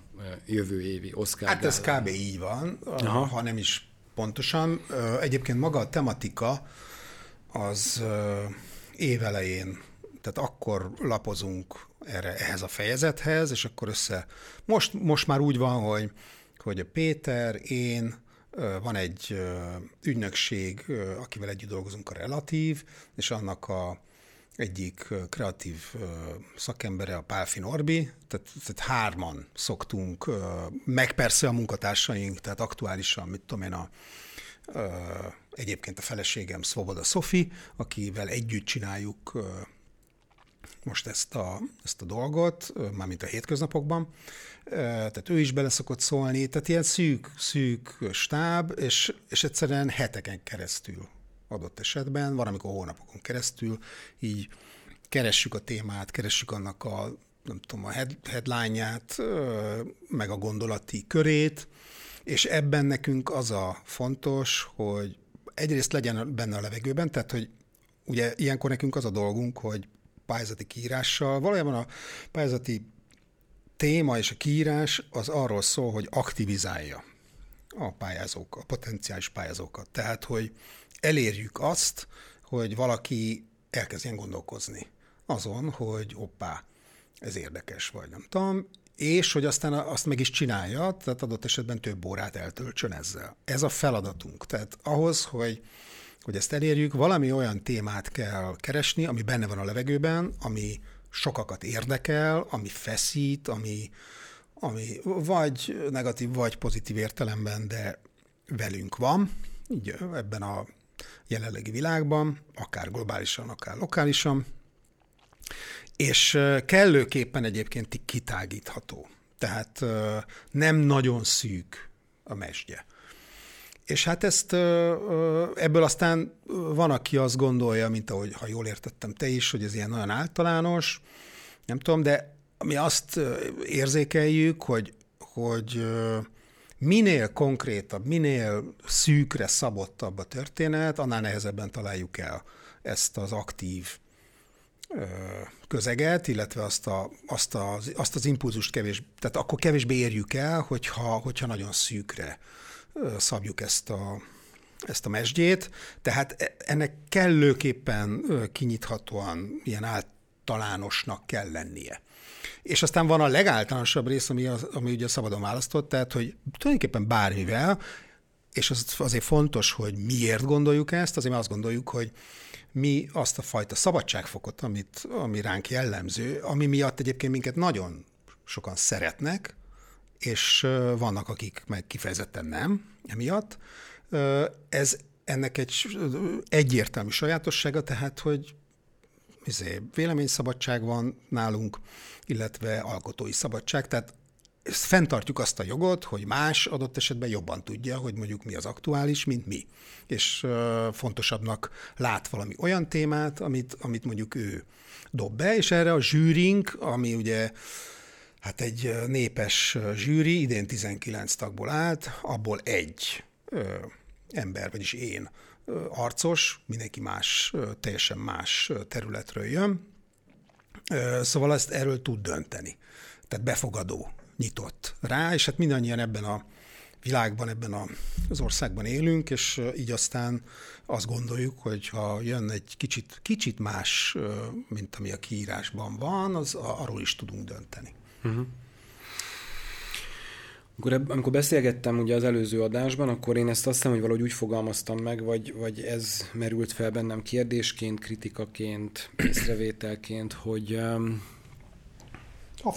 jövő évi Oscar Hát ez kb. így van, Aha. ha nem is pontosan. Egyébként maga a tematika az évelején. Tehát akkor lapozunk erre, ehhez a fejezethez, és akkor össze... Most, most már úgy van, hogy, hogy a Péter, én, van egy ügynökség, akivel együtt dolgozunk a Relatív, és annak a egyik kreatív szakembere a Pálfi Norbi, tehát, tehát hárman szoktunk, meg persze a munkatársaink, tehát aktuálisan, mit tudom én, a, egyébként a feleségem Svoboda Szofi, akivel együtt csináljuk most ezt a, ezt a dolgot, mármint a hétköznapokban, tehát ő is bele szokott szólni, tehát ilyen szűk, szűk stáb, és, és egyszerűen heteken keresztül adott esetben, van, amikor hónapokon keresztül, így keressük a témát, keressük annak a, nem tudom, a head, headline-ját, meg a gondolati körét, és ebben nekünk az a fontos, hogy egyrészt legyen benne a levegőben, tehát, hogy ugye ilyenkor nekünk az a dolgunk, hogy pályázati kiírással, valójában a pályázati téma és a kiírás az arról szól, hogy aktivizálja a pályázók, a potenciális pályázókat. Tehát, hogy elérjük azt, hogy valaki elkezdjen gondolkozni azon, hogy hoppá, ez érdekes, vagy nem tudom, és hogy aztán azt meg is csinálja, tehát adott esetben több órát eltöltsön ezzel. Ez a feladatunk. Tehát ahhoz, hogy, hogy ezt elérjük, valami olyan témát kell keresni, ami benne van a levegőben, ami sokakat érdekel, ami feszít, ami, ami vagy negatív, vagy pozitív értelemben, de velünk van, így ebben a jelenlegi világban, akár globálisan, akár lokálisan, és kellőképpen egyébként kitágítható. Tehát nem nagyon szűk a mesdje. És hát ezt ebből aztán van, aki azt gondolja, mint ahogy, ha jól értettem te is, hogy ez ilyen nagyon általános, nem tudom, de mi azt érzékeljük, hogy, hogy minél konkrétabb, minél szűkre szabottabb a történet, annál nehezebben találjuk el ezt az aktív közeget, illetve azt, a, azt, az, azt az impulzust kevés, tehát akkor kevésbé érjük el, hogyha, hogyha nagyon szűkre szabjuk ezt a, ezt a mesdjét, tehát e, ennek kellőképpen kinyithatóan ilyen általánosnak kell lennie. És aztán van a legáltalánosabb rész, ami, az, ami ugye szabadon választott, tehát hogy tulajdonképpen bármivel, és az azért fontos, hogy miért gondoljuk ezt, azért azt gondoljuk, hogy mi azt a fajta szabadságfokot, amit, ami ránk jellemző, ami miatt egyébként minket nagyon sokan szeretnek, és vannak, akik meg kifejezetten nem emiatt. Ez ennek egy egyértelmű sajátossága, tehát, hogy izé, véleményszabadság van nálunk, illetve alkotói szabadság, tehát ezt fenntartjuk azt a jogot, hogy más adott esetben jobban tudja, hogy mondjuk mi az aktuális, mint mi. És fontosabbnak lát valami olyan témát, amit, amit mondjuk ő dob be, és erre a zsűrink, ami ugye hát egy népes zsűri, idén 19 tagból állt, abból egy ö, ember, vagyis én ö, arcos, mindenki más, ö, teljesen más területről jön, ö, szóval ezt erről tud dönteni. Tehát befogadó nyitott rá, és hát mindannyian ebben a világban, ebben a, az országban élünk, és így aztán azt gondoljuk, hogy ha jön egy kicsit, kicsit más, mint ami a kiírásban van, az arról is tudunk dönteni. Uh-huh. Amikor, amikor beszélgettem ugye az előző adásban, akkor én ezt azt hiszem, hogy valahogy úgy fogalmaztam meg, vagy, vagy ez merült fel bennem kérdésként, kritikaként, észrevételként, hogy... Um, a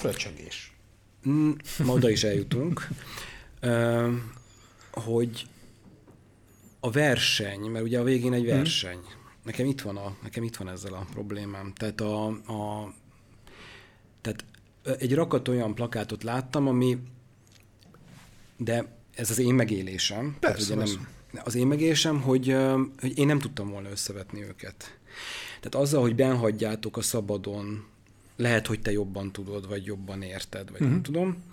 fröccsögés. Ma oda is eljutunk, hogy a verseny, mert ugye a végén egy mhm. verseny. Nekem itt van, a, nekem itt van ezzel a problémám. Tehát, a, a, tehát egy rakat olyan plakátot láttam, ami, de ez az én megélésem. Persze, tehát, ugye nem, az én megélésem, hogy, hogy én nem tudtam volna összevetni őket. Tehát azzal, hogy benhagyjátok a szabadon lehet, hogy te jobban tudod, vagy jobban érted, vagy uh-huh. nem mhm. tudom.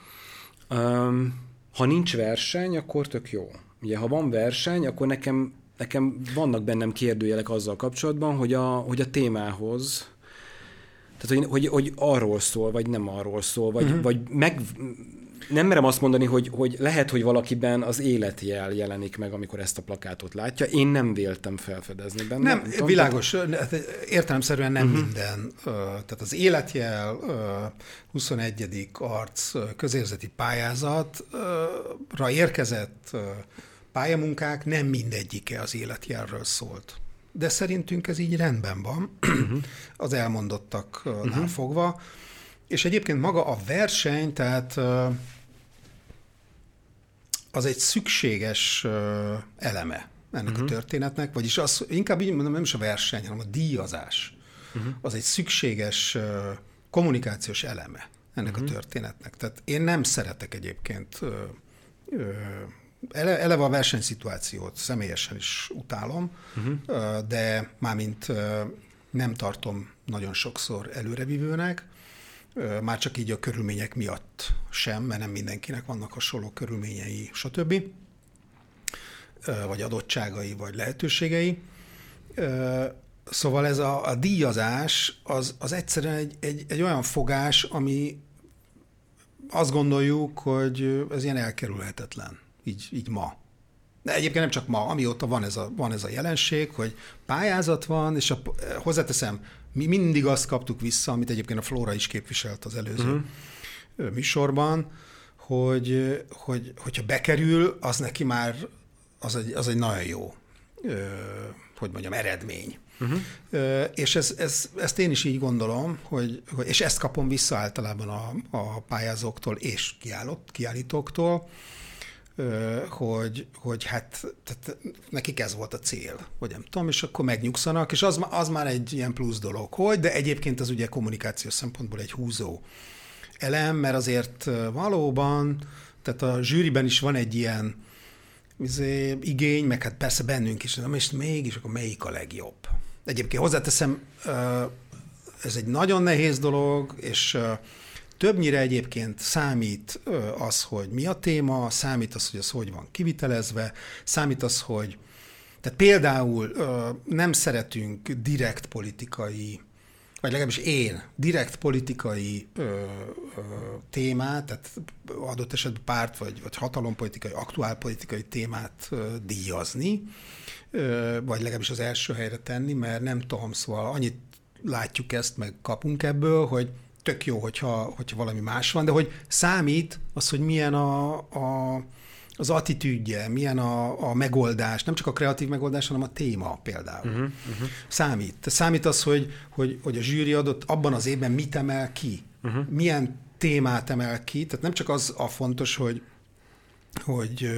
Um, ha nincs verseny, akkor tök jó. Ugye, ha van verseny, akkor nekem, nekem vannak bennem kérdőjelek azzal kapcsolatban, hogy a, hogy a témához, tehát hogy, hogy, hogy arról szól, vagy nem arról szól, vagy, uh-huh. vagy meg, nem merem azt mondani, hogy, hogy lehet, hogy valakiben az életjel jelenik meg, amikor ezt a plakátot látja. Én nem véltem felfedezni benne. Nem, Tudom, világos, hát értelemszerűen nem uh-huh. minden. Tehát az életjel, 21. arc közérzeti pályázatra érkezett pályamunkák nem mindegyike az életjelről szólt. De szerintünk ez így rendben van, uh-huh. az elmondottaknál uh-huh. fogva. És egyébként maga a verseny, tehát az egy szükséges eleme ennek uh-huh. a történetnek, vagyis az, inkább így mondom, nem is a verseny, hanem a díjazás. Uh-huh. Az egy szükséges kommunikációs eleme ennek uh-huh. a történetnek. Tehát én nem szeretek egyébként eleve a versenyszituációt személyesen is utálom, uh-huh. de mármint nem tartom nagyon sokszor előrevívőnek, már csak így a körülmények miatt sem, mert nem mindenkinek vannak hasonló körülményei, stb. Vagy adottságai, vagy lehetőségei. Szóval ez a, a díjazás az, az egyszerűen egy, egy, egy olyan fogás, ami azt gondoljuk, hogy ez ilyen elkerülhetetlen, így, így ma. De egyébként nem csak ma, amióta van ez a, van ez a jelenség, hogy pályázat van, és a, hozzáteszem, mi mindig azt kaptuk vissza, amit egyébként a Flóra is képviselt az előző uh-huh. műsorban, hogy, hogy hogyha bekerül, az neki már az egy, az egy nagyon jó, hogy mondjam, eredmény. Uh-huh. És ez, ez, ezt én is így gondolom, hogy, hogy, és ezt kapom vissza általában a, a pályázóktól és kiállott, kiállítóktól, hogy, hogy hát tehát nekik ez volt a cél, vagy nem tudom, és akkor megnyugszanak, és az, az már egy ilyen plusz dolog, hogy, de egyébként az ugye kommunikációs szempontból egy húzó elem, mert azért valóban, tehát a zsűriben is van egy ilyen izé, igény, meg hát persze bennünk is, és mégis akkor melyik a legjobb? Egyébként hozzáteszem, ez egy nagyon nehéz dolog, és Többnyire egyébként számít az, hogy mi a téma, számít az, hogy az hogy van kivitelezve, számít az, hogy tehát például nem szeretünk direkt politikai, vagy legalábbis én, direkt politikai ö, ö, témát, tehát adott esetben párt vagy, vagy hatalompolitikai, aktuálpolitikai témát ö, díjazni, ö, vagy legalábbis az első helyre tenni, mert nem tudom, szóval annyit látjuk ezt, meg kapunk ebből, hogy tök jó, hogyha, hogyha valami más van, de hogy számít az, hogy milyen a, a, az attitűdje, milyen a, a megoldás, nem csak a kreatív megoldás, hanem a téma például. Uh-huh, uh-huh. Számít. Számít az, hogy, hogy, hogy a zsűri adott abban az évben mit emel ki, uh-huh. milyen témát emel ki, tehát nem csak az a fontos, hogy, hogy,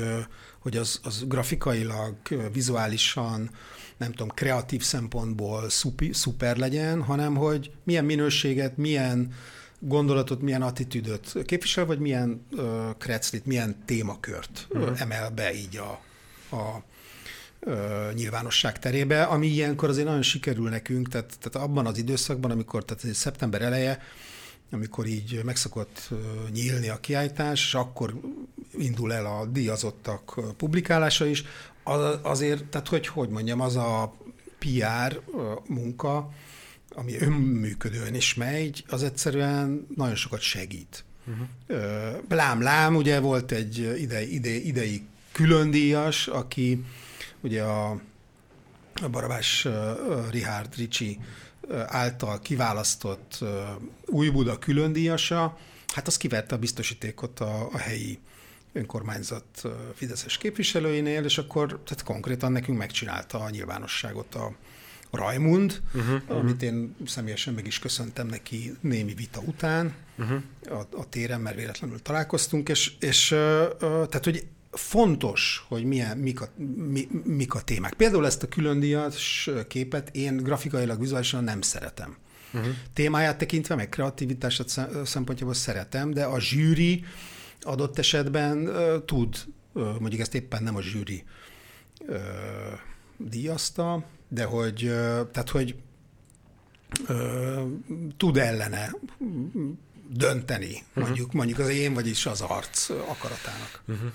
hogy az, az grafikailag, vizuálisan, nem tudom, kreatív szempontból szupi, szuper legyen, hanem hogy milyen minőséget, milyen gondolatot, milyen attitűdöt képvisel, vagy milyen kreclit, milyen témakört uh-huh. emel be így a, a uh, nyilvánosság terébe, ami ilyenkor azért nagyon sikerül nekünk, tehát, tehát abban az időszakban, amikor, tehát szeptember eleje, amikor így megszokott nyílni a kiállítás, és akkor indul el a díjazottak publikálása is, az, azért, tehát hogy, hogy mondjam, az a PR munka, ami önműködően is megy, az egyszerűen nagyon sokat segít. Uh-huh. Lám, lám, ugye volt egy ide, ide, idei különdíjas, aki ugye a, a Barabás Richard Ricci által kiválasztott Új Buda különdíjasa, hát az kivette a biztosítékot a, a helyi önkormányzat fideszes képviselőinél, és akkor tehát konkrétan nekünk megcsinálta a nyilvánosságot a Rajmund, uh-huh, amit uh-huh. én személyesen meg is köszöntem neki némi vita után uh-huh. a, a téren, mert véletlenül találkoztunk, és, és tehát, hogy fontos, hogy milyen, mik, a, mi, mik a témák. Például ezt a külön díjas képet én grafikailag, vizuálisan nem szeretem. Uh-huh. Témáját tekintve, meg kreativitását szempontjából szeretem, de a zsűri adott esetben tud, mondjuk ezt éppen nem a zsűri díjazta, de hogy, tehát hogy tud ellene dönteni, uh-huh. mondjuk, mondjuk az én, vagyis az arc akaratának. Uh-huh.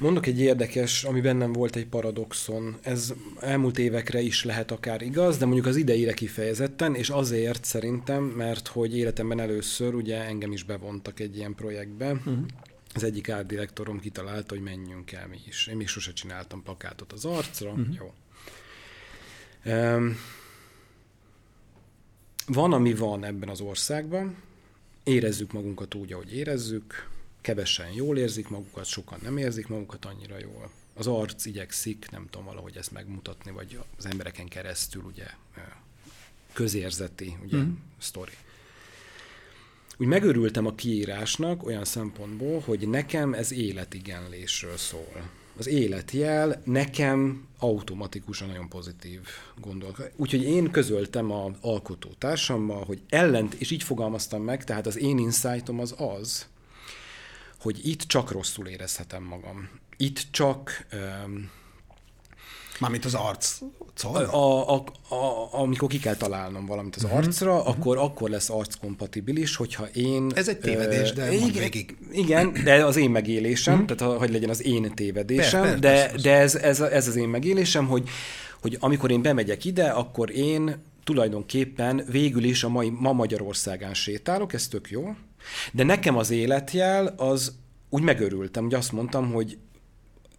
Mondok egy érdekes, ami bennem volt egy paradoxon. Ez elmúlt évekre is lehet akár igaz, de mondjuk az ideire kifejezetten, és azért szerintem, mert hogy életemben először ugye engem is bevontak egy ilyen projektbe. Uh-huh. az egyik árdirektorom kitalálta, hogy menjünk el mi is. Én még sose csináltam plakátot az arcra. Uh-huh. Jó. Um, van, ami van ebben az országban, érezzük magunkat úgy, ahogy érezzük, kevesen jól érzik magukat, sokan nem érzik magukat annyira jól. Az arc igyekszik, nem tudom valahogy ezt megmutatni, vagy az embereken keresztül ugye közérzeti ugye, mm. sztori. Úgy megörültem a kiírásnak olyan szempontból, hogy nekem ez életigenlésről szól. Az életjel nekem automatikusan nagyon pozitív gondolat. Úgyhogy én közöltem a alkotó társammal, hogy ellent, és így fogalmaztam meg, tehát az én insightom az az, hogy itt csak rosszul érezhetem magam. Itt csak... Um, Mármint az arc a, a, a, a, amikor ki kell találnom valamit az uh-huh. arcra, uh-huh. akkor akkor lesz arckompatibilis, hogyha én... Ez egy tévedés, de igen, végig. Igen, de az én megélésem, uh-huh. tehát hogy legyen az én tévedésem, per, per, de, per, de ez, ez, ez az én megélésem, hogy, hogy amikor én bemegyek ide, akkor én tulajdonképpen végül is a mai, ma Magyarországán sétálok, ez tök jó, de nekem az életjel az úgy megörültem, hogy azt mondtam, hogy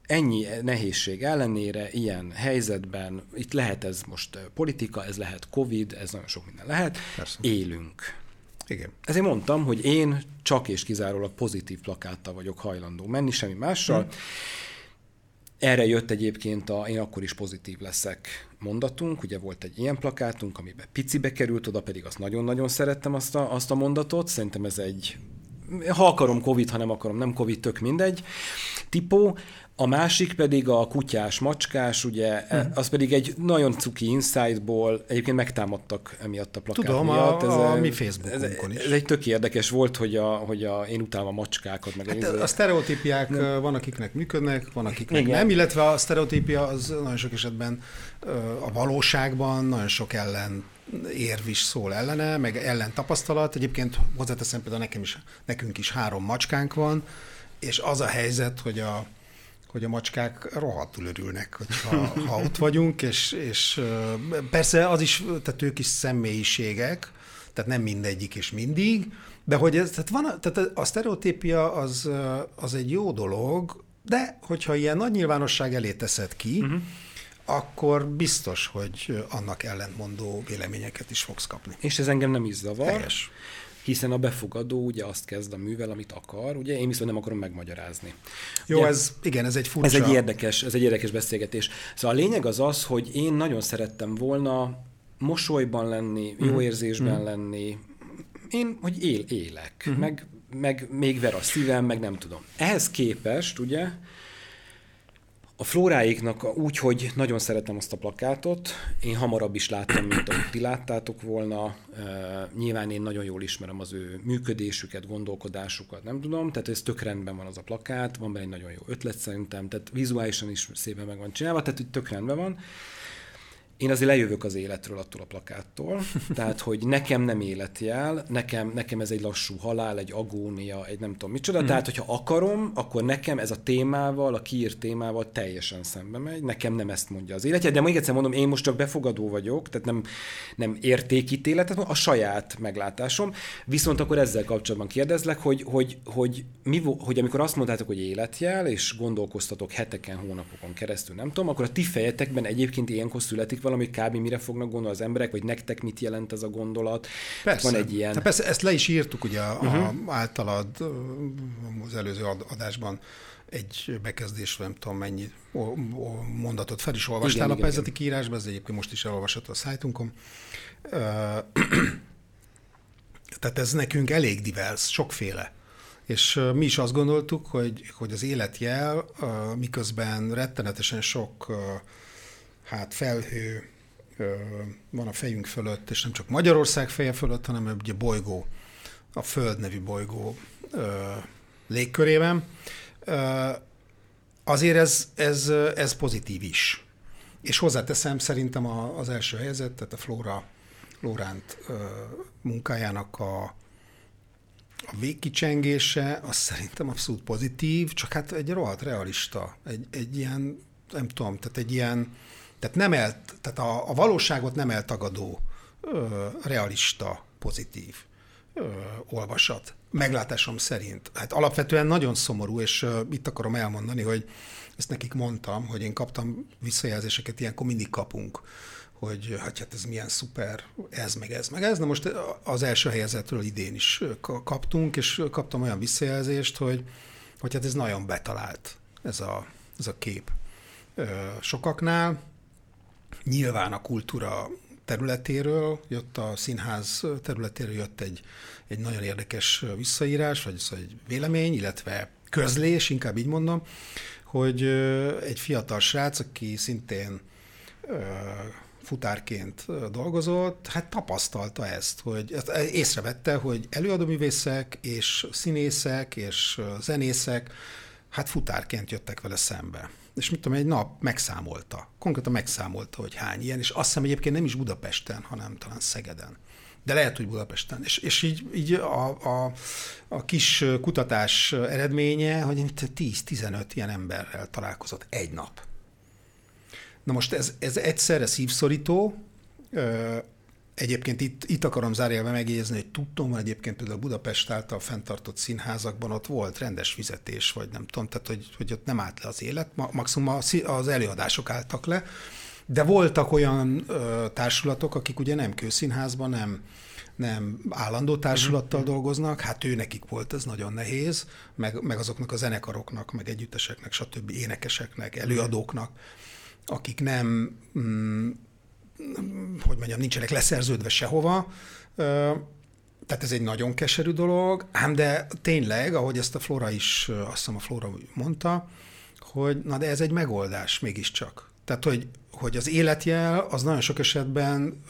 ennyi nehézség ellenére ilyen helyzetben, itt lehet ez most politika, ez lehet Covid, ez nagyon sok minden lehet, Persze. élünk. Igen. Ezért mondtam, hogy én csak és kizárólag pozitív plakáttal vagyok hajlandó menni, semmi mással. Hmm. Erre jött egyébként a én akkor is pozitív leszek mondatunk, ugye volt egy ilyen plakátunk, amiben picibe került, oda pedig azt nagyon-nagyon szerettem azt a, azt a mondatot, szerintem ez egy ha akarom Covid, ha nem akarom nem Covid, tök mindegy, tipó, a másik pedig a kutyás, macskás, ugye, hmm. az pedig egy nagyon cuki insightból, egyébként megtámadtak emiatt a plakát Tudom, miatt. Ez a, a mi Facebookunkon is. Ez egy tök érdekes volt, hogy, a, hogy a, én utálom a macskákat. Meg hát a, a sztereotípiák nem. van, akiknek működnek, van, akiknek Igen. nem, illetve a sztereotípia az nagyon sok esetben a valóságban nagyon sok ellen érv is szól ellene, meg ellen tapasztalat. Egyébként hozzáteszem például nekem is, nekünk is három macskánk van, és az a helyzet, hogy a, hogy a macskák rohadtul örülnek, hogyha, ha ott vagyunk, és, és persze az is, tehát ők is személyiségek, tehát nem mindegyik és mindig, de hogy ez, tehát, van, tehát a sztereotípia az, az egy jó dolog, de hogyha ilyen nagy nyilvánosság elé teszed ki, uh-huh. akkor biztos, hogy annak ellentmondó véleményeket is fogsz kapni. És ez engem nem is zavar. Helyes hiszen a befogadó ugye azt kezd a művel, amit akar, ugye én viszont nem akarom megmagyarázni. Jó, ugye, ez igen, ez egy furcsa. Ez egy érdekes, ez egy érdekes beszélgetés. Szóval a lényeg az az, hogy én nagyon szerettem volna mosolyban lenni, jó mm. érzésben mm. lenni, én, hogy él, élek, mm. meg, meg még ver a szívem, meg nem tudom. Ehhez képest, ugye, a Flóráiknak úgy, hogy nagyon szeretem azt a plakátot, én hamarabb is láttam, mint ahogy ti láttátok volna. nyilván én nagyon jól ismerem az ő működésüket, gondolkodásukat, nem tudom, tehát ez tök rendben van az a plakát, van benne egy nagyon jó ötlet szerintem, tehát vizuálisan is szépen meg van csinálva, tehát hogy tök rendben van én azért lejövök az életről attól a plakáttól, tehát hogy nekem nem életjel, nekem, nekem ez egy lassú halál, egy agónia, egy nem tudom micsoda, mm. tehát hogyha akarom, akkor nekem ez a témával, a kiírt témával teljesen szembe megy, nekem nem ezt mondja az életje, de még egyszer mondom, én most csak befogadó vagyok, tehát nem, nem értékítéletet, a saját meglátásom, viszont akkor ezzel kapcsolatban kérdezlek, hogy, hogy, hogy, mi, hogy amikor azt mondtátok, hogy életjel, és gondolkoztatok heteken, hónapokon keresztül, nem tudom, akkor a ti fejetekben egyébként ilyenkor születik valami kb. mire fognak gondolni az emberek, vagy nektek mit jelent ez a gondolat. Persze. Van egy ilyen... Tehát persze, ezt le is írtuk ugye uh-huh. a, mhm. általad az előző adásban egy bekezdés, nem tudom mennyi mondatot fel is olvastál igen, a pályázati kiírásban, ez egyébként most is elolvasható a szájtunkon. Tehát ez nekünk elég divers, sokféle. És mi is azt gondoltuk, hogy, hogy az életjel, miközben rettenetesen sok hát felhő van a fejünk fölött, és nem csak Magyarország feje fölött, hanem ugye bolygó, a Föld nevű bolygó légkörében. Azért ez, ez, ez pozitív is. És hozzáteszem, szerintem az első helyzet, tehát a Flóra Lóránt munkájának a, a végkicsengése, az szerintem abszolút pozitív, csak hát egy rohadt realista, egy, egy ilyen, nem tudom, tehát egy ilyen, tehát, nem el, tehát a, a valóságot nem eltagadó, ö, realista, pozitív ö, olvasat. meglátásom szerint. Hát alapvetően nagyon szomorú, és uh, itt akarom elmondani, hogy ezt nekik mondtam, hogy én kaptam visszajelzéseket, ilyenkor mindig kapunk, hogy hát, hát ez milyen szuper, ez meg ez meg ez. Na most az első helyezetről idén is kaptunk, és kaptam olyan visszajelzést, hogy, hogy hát ez nagyon betalált, ez a, ez a kép sokaknál. Nyilván a kultúra területéről jött, a színház területéről jött egy, egy nagyon érdekes visszaírás, vagy szóval egy vélemény, illetve közlés, inkább így mondom, hogy egy fiatal srác, aki szintén futárként dolgozott, hát tapasztalta ezt, hogy észrevette, hogy előadóművészek és színészek és zenészek hát futárként jöttek vele szembe. És mit tudom, egy nap megszámolta, konkrétan megszámolta, hogy hány ilyen, és azt hiszem egyébként nem is Budapesten, hanem talán Szegeden. De lehet, hogy Budapesten. És, és így, így a, a, a kis kutatás eredménye, hogy 10-15 ilyen emberrel találkozott egy nap. Na most ez, ez egyszerre szívszorító, Egyébként itt, itt akarom zárjelve megjegyezni, hogy tudtom, hogy egyébként például Budapest által fenntartott színházakban ott volt rendes fizetés, vagy nem tudom, tehát hogy, hogy ott nem állt le az élet, maximum az előadások álltak le, de voltak olyan ö, társulatok, akik ugye nem kőszínházban, nem, nem állandó társulattal uh-huh. dolgoznak, hát ő nekik volt ez nagyon nehéz, meg, meg azoknak a zenekaroknak, meg együtteseknek, stb. énekeseknek, előadóknak, akik nem mm, hogy mondjam, nincsenek leszerződve sehova, tehát ez egy nagyon keserű dolog, ám de tényleg, ahogy ezt a Flora is, azt hiszem a Flora mondta, hogy na de ez egy megoldás mégiscsak. Tehát, hogy, hogy az életjel az nagyon sok esetben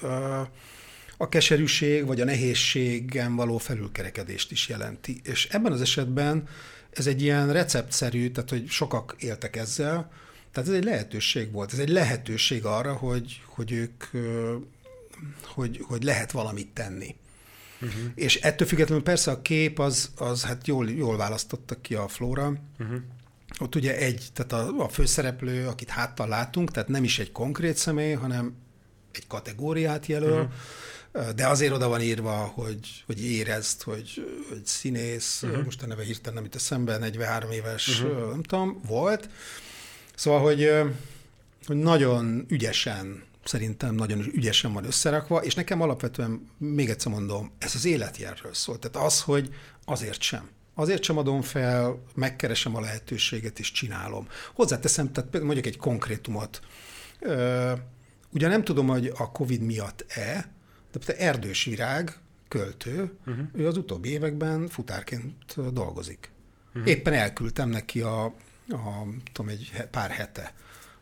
a keserűség vagy a nehézségen való felülkerekedést is jelenti. És ebben az esetben ez egy ilyen receptszerű, tehát hogy sokak éltek ezzel, tehát ez egy lehetőség volt, ez egy lehetőség arra, hogy, hogy ők, hogy, hogy lehet valamit tenni. Uh-huh. És ettől függetlenül persze a kép az, az hát jól, jól választottak ki a Flóra. Uh-huh. Ott ugye egy, tehát a, a főszereplő, akit háttal látunk, tehát nem is egy konkrét személy, hanem egy kategóriát jelöl, uh-huh. de azért oda van írva, hogy, hogy érezd, hogy, hogy színész, uh-huh. most a neve hirtelen nem itt eszembe, 43 éves, uh-huh. nem tudom, volt, Szóval, hogy, hogy nagyon ügyesen, szerintem nagyon ügyesen van összerakva, és nekem alapvetően, még egyszer mondom, ez az életjelről szól. Tehát az, hogy azért sem. Azért sem adom fel, megkeresem a lehetőséget, és csinálom. Hozzáteszem, tehát mondjuk egy konkrétumot. Ugye nem tudom, hogy a Covid miatt-e, de Erdős Virág, költő, uh-huh. ő az utóbbi években futárként dolgozik. Uh-huh. Éppen elküldtem neki a a, tudom, egy pár hete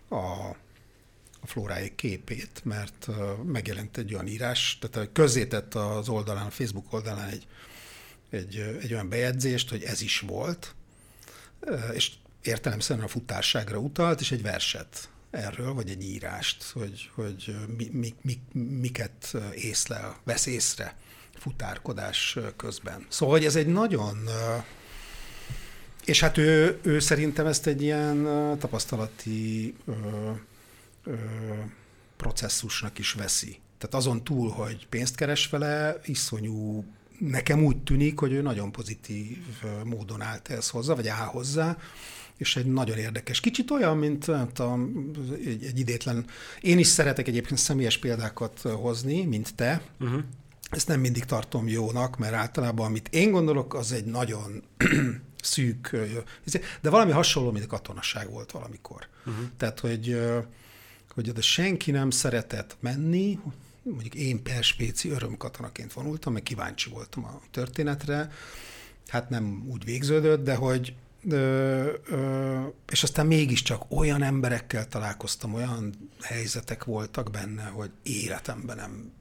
a, a Flóráék képét, mert megjelent egy olyan írás, tehát közzétett az oldalán, a Facebook oldalán egy, egy, egy olyan bejegyzést, hogy ez is volt, és értelemszerűen a futárságra utalt, és egy verset erről, vagy egy írást, hogy, hogy mi, mi, mi, miket észlel, vesz észre futárkodás közben. Szóval, hogy ez egy nagyon és hát ő, ő szerintem ezt egy ilyen tapasztalati ö, ö, processzusnak is veszi. Tehát azon túl, hogy pénzt keres vele, iszonyú, nekem úgy tűnik, hogy ő nagyon pozitív módon állt ehhez hozzá, vagy áll hozzá, és egy nagyon érdekes. Kicsit olyan, mint a, egy, egy idétlen. Én is szeretek egyébként személyes példákat hozni, mint te. Uh-huh. Ezt nem mindig tartom jónak, mert általában amit én gondolok, az egy nagyon szűk, izé, de valami hasonló, mint a katonaság volt valamikor. Uh-huh. Tehát, hogy, hogy oda senki nem szeretett menni, mondjuk én perspéci örömkatonaként vonultam, meg kíváncsi voltam a történetre, hát nem úgy végződött, de hogy Ö, ö, és aztán mégiscsak olyan emberekkel találkoztam, olyan helyzetek voltak benne, hogy életemben nem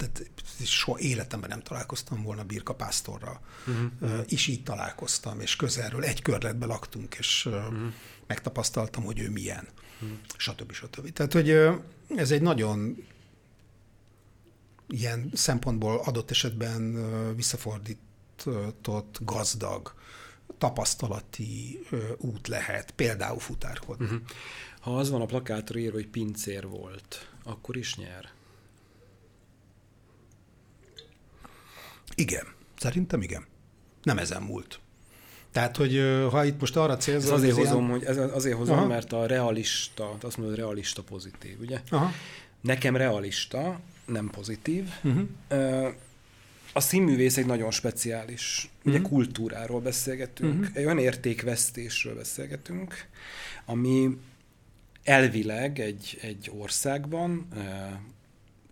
tehát soha életemben nem találkoztam volna Birka Pásztorral. Uh-huh. És így találkoztam, és közelről egy körletben laktunk, és uh-huh. megtapasztaltam, hogy ő milyen, uh-huh. stb. stb. Tehát, hogy ez egy nagyon ilyen szempontból adott esetben visszafordított, gazdag, tapasztalati út lehet, például futárkodni. Uh-huh. Ha az van a plakátra írva, hogy pincér volt, akkor is nyer? Igen, szerintem igen. nem ezen múlt. Tehát, hogy ha itt most arra célzol... Ez azért hozom, ilyen... hogy ez azért hozom, Aha. mert a realista, azt mondod, realista pozitív, ugye? Aha. Nekem realista, nem pozitív. Uh-huh. A színművész egy nagyon speciális, ugye uh-huh. kultúráról beszélgetünk, uh-huh. egy olyan értékvesztésről beszélgetünk, ami elvileg egy, egy országban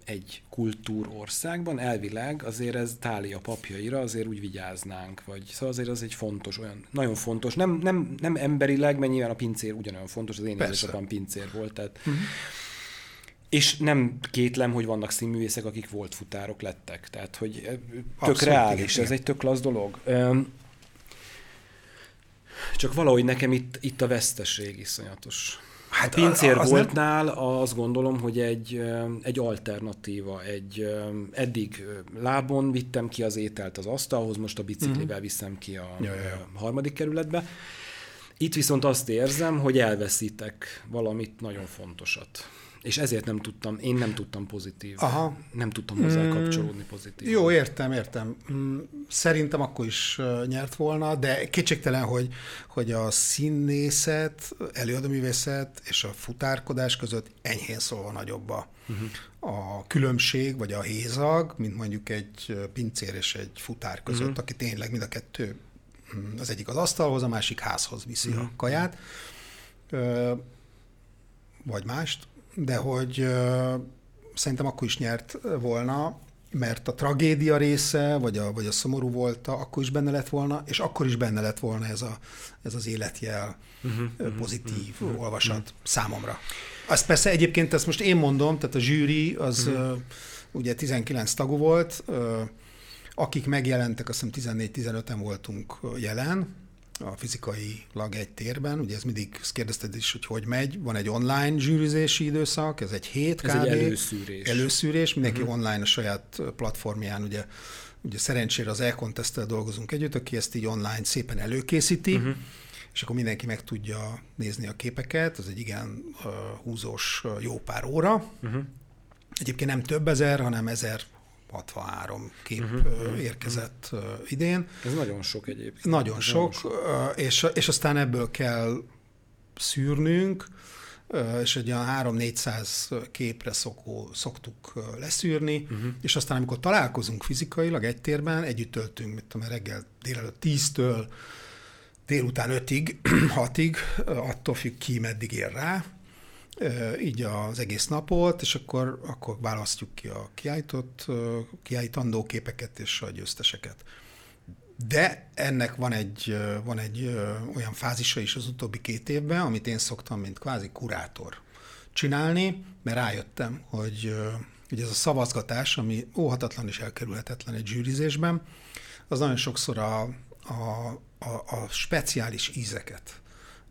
egy kultúrországban elvileg azért ez Tália papjaira azért úgy vigyáznánk, vagy szóval azért az egy fontos, olyan, nagyon fontos, nem, nem, nem emberileg, mert nyilván a pincér ugyanolyan fontos, az én édesapám pincér volt, tehát uh-huh. És nem kétlem, hogy vannak színművészek, akik volt futárok lettek. Tehát, hogy tök Abszolút, reális, igen. ez egy tök lasz dolog. Csak valahogy nekem itt, itt a veszteség iszonyatos. Hát a pincér az voltnál nem... azt gondolom, hogy egy, egy alternatíva, egy eddig lábon vittem ki az ételt az asztalhoz, most a biciklivel uh-huh. viszem ki a, ja, ja. a harmadik kerületbe. Itt viszont azt érzem, hogy elveszítek valamit nagyon fontosat. És ezért nem tudtam, én nem tudtam pozitív, Aha. nem tudtam hozzá mm. kapcsolódni pozitív. Jó, értem, értem. Mm, szerintem akkor is nyert volna, de kétségtelen, hogy, hogy a színészet, előadóművészet és a futárkodás között enyhén szólva nagyobb a, uh-huh. a különbség, vagy a hézag, mint mondjuk egy pincér és egy futár között, uh-huh. aki tényleg mind a kettő, mm, az egyik az asztalhoz, a másik házhoz viszi uh-huh. a kaját, vagy mást de hogy szerintem akkor is nyert volna, mert a tragédia része, vagy a, vagy a szomorú volt, akkor is benne lett volna, és akkor is benne lett volna ez, a, ez az életjel uh-huh, pozitív uh-huh, olvasat uh-huh. számomra. Azt persze egyébként ezt most én mondom, tehát a zsűri az uh-huh. uh, ugye 19 tagú volt, uh, akik megjelentek, azt hiszem 14-15-en voltunk jelen, a fizikai lag egy térben. Ugye ez mindig ezt kérdezted is, hogy hogy megy. Van egy online zsűrizési időszak, ez egy hét ez kb. egy előszűrés. Előszűrés, mindenki uh-huh. online a saját platformján, ugye, ugye szerencsére az e dolgozunk együtt, aki ezt így online szépen előkészíti, uh-huh. és akkor mindenki meg tudja nézni a képeket, ez egy igen uh, húzós jó pár óra. Uh-huh. Egyébként nem több ezer, hanem ezer 63 kép uh-huh. érkezett uh, idén. Ez nagyon sok egyébként. Nagyon Ez sok, nagyon sok. És, és aztán ebből kell szűrnünk, és egy olyan 3-400 képre szokó, szoktuk leszűrni, uh-huh. és aztán amikor találkozunk fizikailag egy térben, együtt töltünk, mit tudom, reggel délelőtt 10-től délután 5-ig, 6-ig, attól függ ki, meddig ér rá, így az egész napot, és akkor, akkor választjuk ki a kiállított, kiállítandó képeket és a győzteseket. De ennek van egy, van egy olyan fázisa is az utóbbi két évben, amit én szoktam, mint kvázi kurátor csinálni, mert rájöttem, hogy, hogy ez a szavazgatás, ami óhatatlan és elkerülhetetlen egy zsűrizésben, az nagyon sokszor a, a, a, a speciális ízeket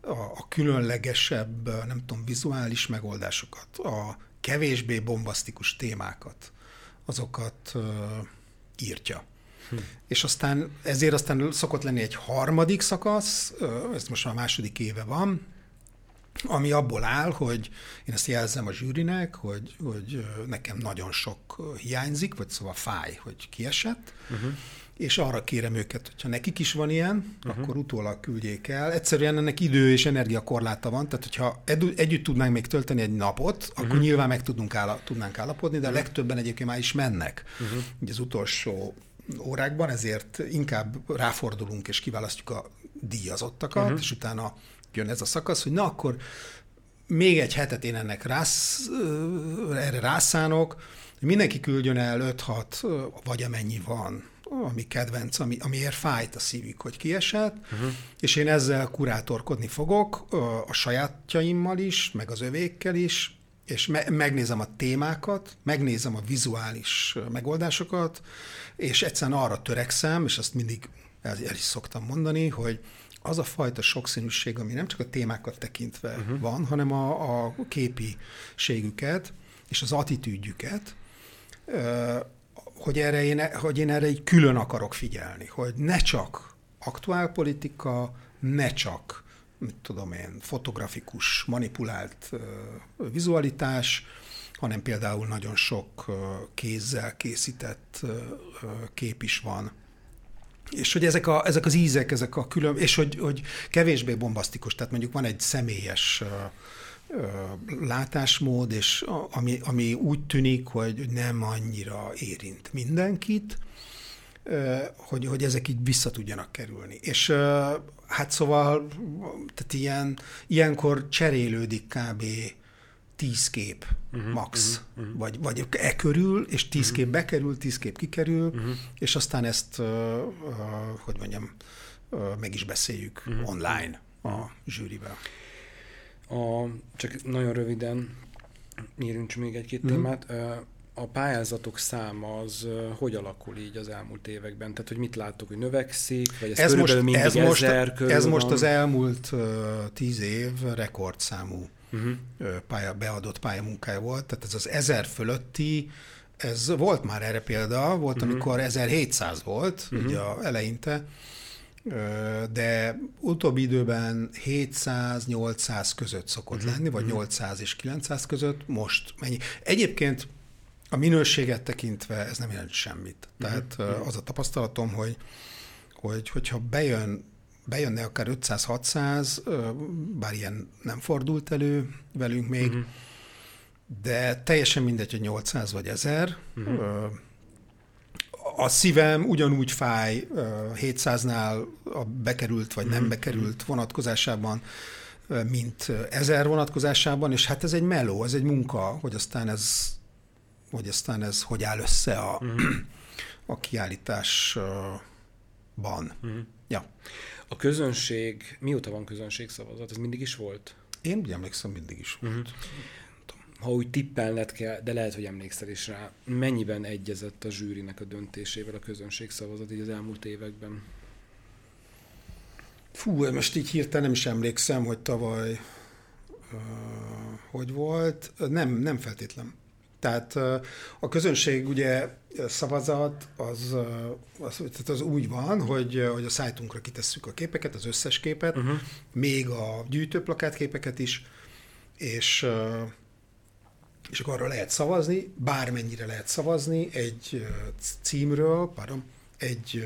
a, a különlegesebb, nem tudom, vizuális megoldásokat, a kevésbé bombasztikus témákat, azokat uh, írtja. Hm. És aztán ezért aztán szokott lenni egy harmadik szakasz, ez most már a második éve van, ami abból áll, hogy én ezt jelzem a zsűrinek, hogy, hogy nekem nagyon sok hiányzik, vagy szóval fáj, hogy kiesett, uh-huh és arra kérem őket, hogyha nekik is van ilyen, uh-huh. akkor utólag küldjék el. Egyszerűen ennek idő és energiakorláta van, tehát hogyha együtt tudnánk még tölteni egy napot, uh-huh. akkor nyilván meg tudnunk áll, tudnánk állapodni, de a legtöbben egyébként már is mennek. Uh-huh. Ugye az utolsó órákban, ezért inkább ráfordulunk és kiválasztjuk a díjazottakat, uh-huh. és utána jön ez a szakasz, hogy na akkor még egy hetet én ennek rász, erre rászánok, mindenki küldjön el 5-6, vagy amennyi van ami kedvenc, ami, amiért fájt a szívük, hogy kiesett, uh-huh. és én ezzel kurátorkodni fogok a sajátjaimmal is, meg az övékkel is, és me- megnézem a témákat, megnézem a vizuális megoldásokat, és egyszerűen arra törekszem, és azt mindig el, el is szoktam mondani, hogy az a fajta sokszínűség, ami nem csak a témákat tekintve uh-huh. van, hanem a, a képiségüket és az attitűdjüket, hogy, erre én, hogy én erre egy külön akarok figyelni, hogy ne csak aktuálpolitika, ne csak, mit tudom én, fotografikus, manipulált uh, vizualitás, hanem például nagyon sok uh, kézzel készített uh, kép is van, és hogy ezek, a, ezek az ízek, ezek a külön, és hogy, hogy kevésbé bombasztikus, tehát mondjuk van egy személyes látásmód, és ami, ami úgy tűnik, hogy nem annyira érint mindenkit, hogy, hogy ezek így vissza tudjanak kerülni. És hát szóval, tehát ilyen, ilyenkor cserélődik kb. tíz kép uh-huh, max, uh-huh, uh-huh. Vagy, vagy e körül, és tíz uh-huh. kép bekerül, tíz kép kikerül, uh-huh. és aztán ezt, uh, uh, hogy mondjam, uh, meg is beszéljük uh-huh. online a zsűrivel. A, csak nagyon röviden írjunk még egy-két uh-huh. témát a pályázatok száma az hogy alakul így az elmúlt években? Tehát, hogy mit láttok, hogy növekszik, vagy ez, ez most, mindig ez most, körül Ez van? most az elmúlt uh, tíz év rekordszámú uh-huh. pálya, beadott pályamunkája volt, tehát ez az ezer fölötti, ez volt már erre példa, volt, uh-huh. amikor 1700 volt, uh-huh. ugye a eleinte, de utóbbi időben 700-800 között szokott uh-huh. lenni, vagy 800 és 900 között, most mennyi. Egyébként a minőséget tekintve ez nem jelent semmit. Mhm. Tehát uh-huh. az a tapasztalatom, hogy, hogy hogyha bejön, bejönne akár 500-600, bár ilyen nem fordult elő velünk még, uh-huh. de teljesen mindegy, hogy 800 vagy 1000. Uh-huh. A szívem ugyanúgy fáj 700-nál a bekerült vagy nem bekerült vonatkozásában, mint 1000 vonatkozásában, és hát ez egy meló, ez egy munka, hogy aztán ez hogy aztán ez hogy áll össze a, uh-huh. a kiállításban. Ja. A közönség, mióta van közönség szavazat? Ez mindig is volt? Én úgy emlékszem, mindig is volt. Uh-huh. Ha úgy tippelned kell, de lehet, hogy emlékszel is rá, mennyiben egyezett a zsűrinek a döntésével a közönség szavazat így az elmúlt években? Fú, most így hirtelen nem is emlékszem, hogy tavaly uh, hogy volt. Nem, nem feltétlen. Tehát a közönség ugye szavazat az, az, tehát az úgy van, hogy, hogy a szájtunkra kitesszük a képeket, az összes képet, uh-huh. még a gyűjtőplakát képeket is, és, és akkor arra lehet szavazni, bármennyire lehet szavazni egy címről, pardon, egy,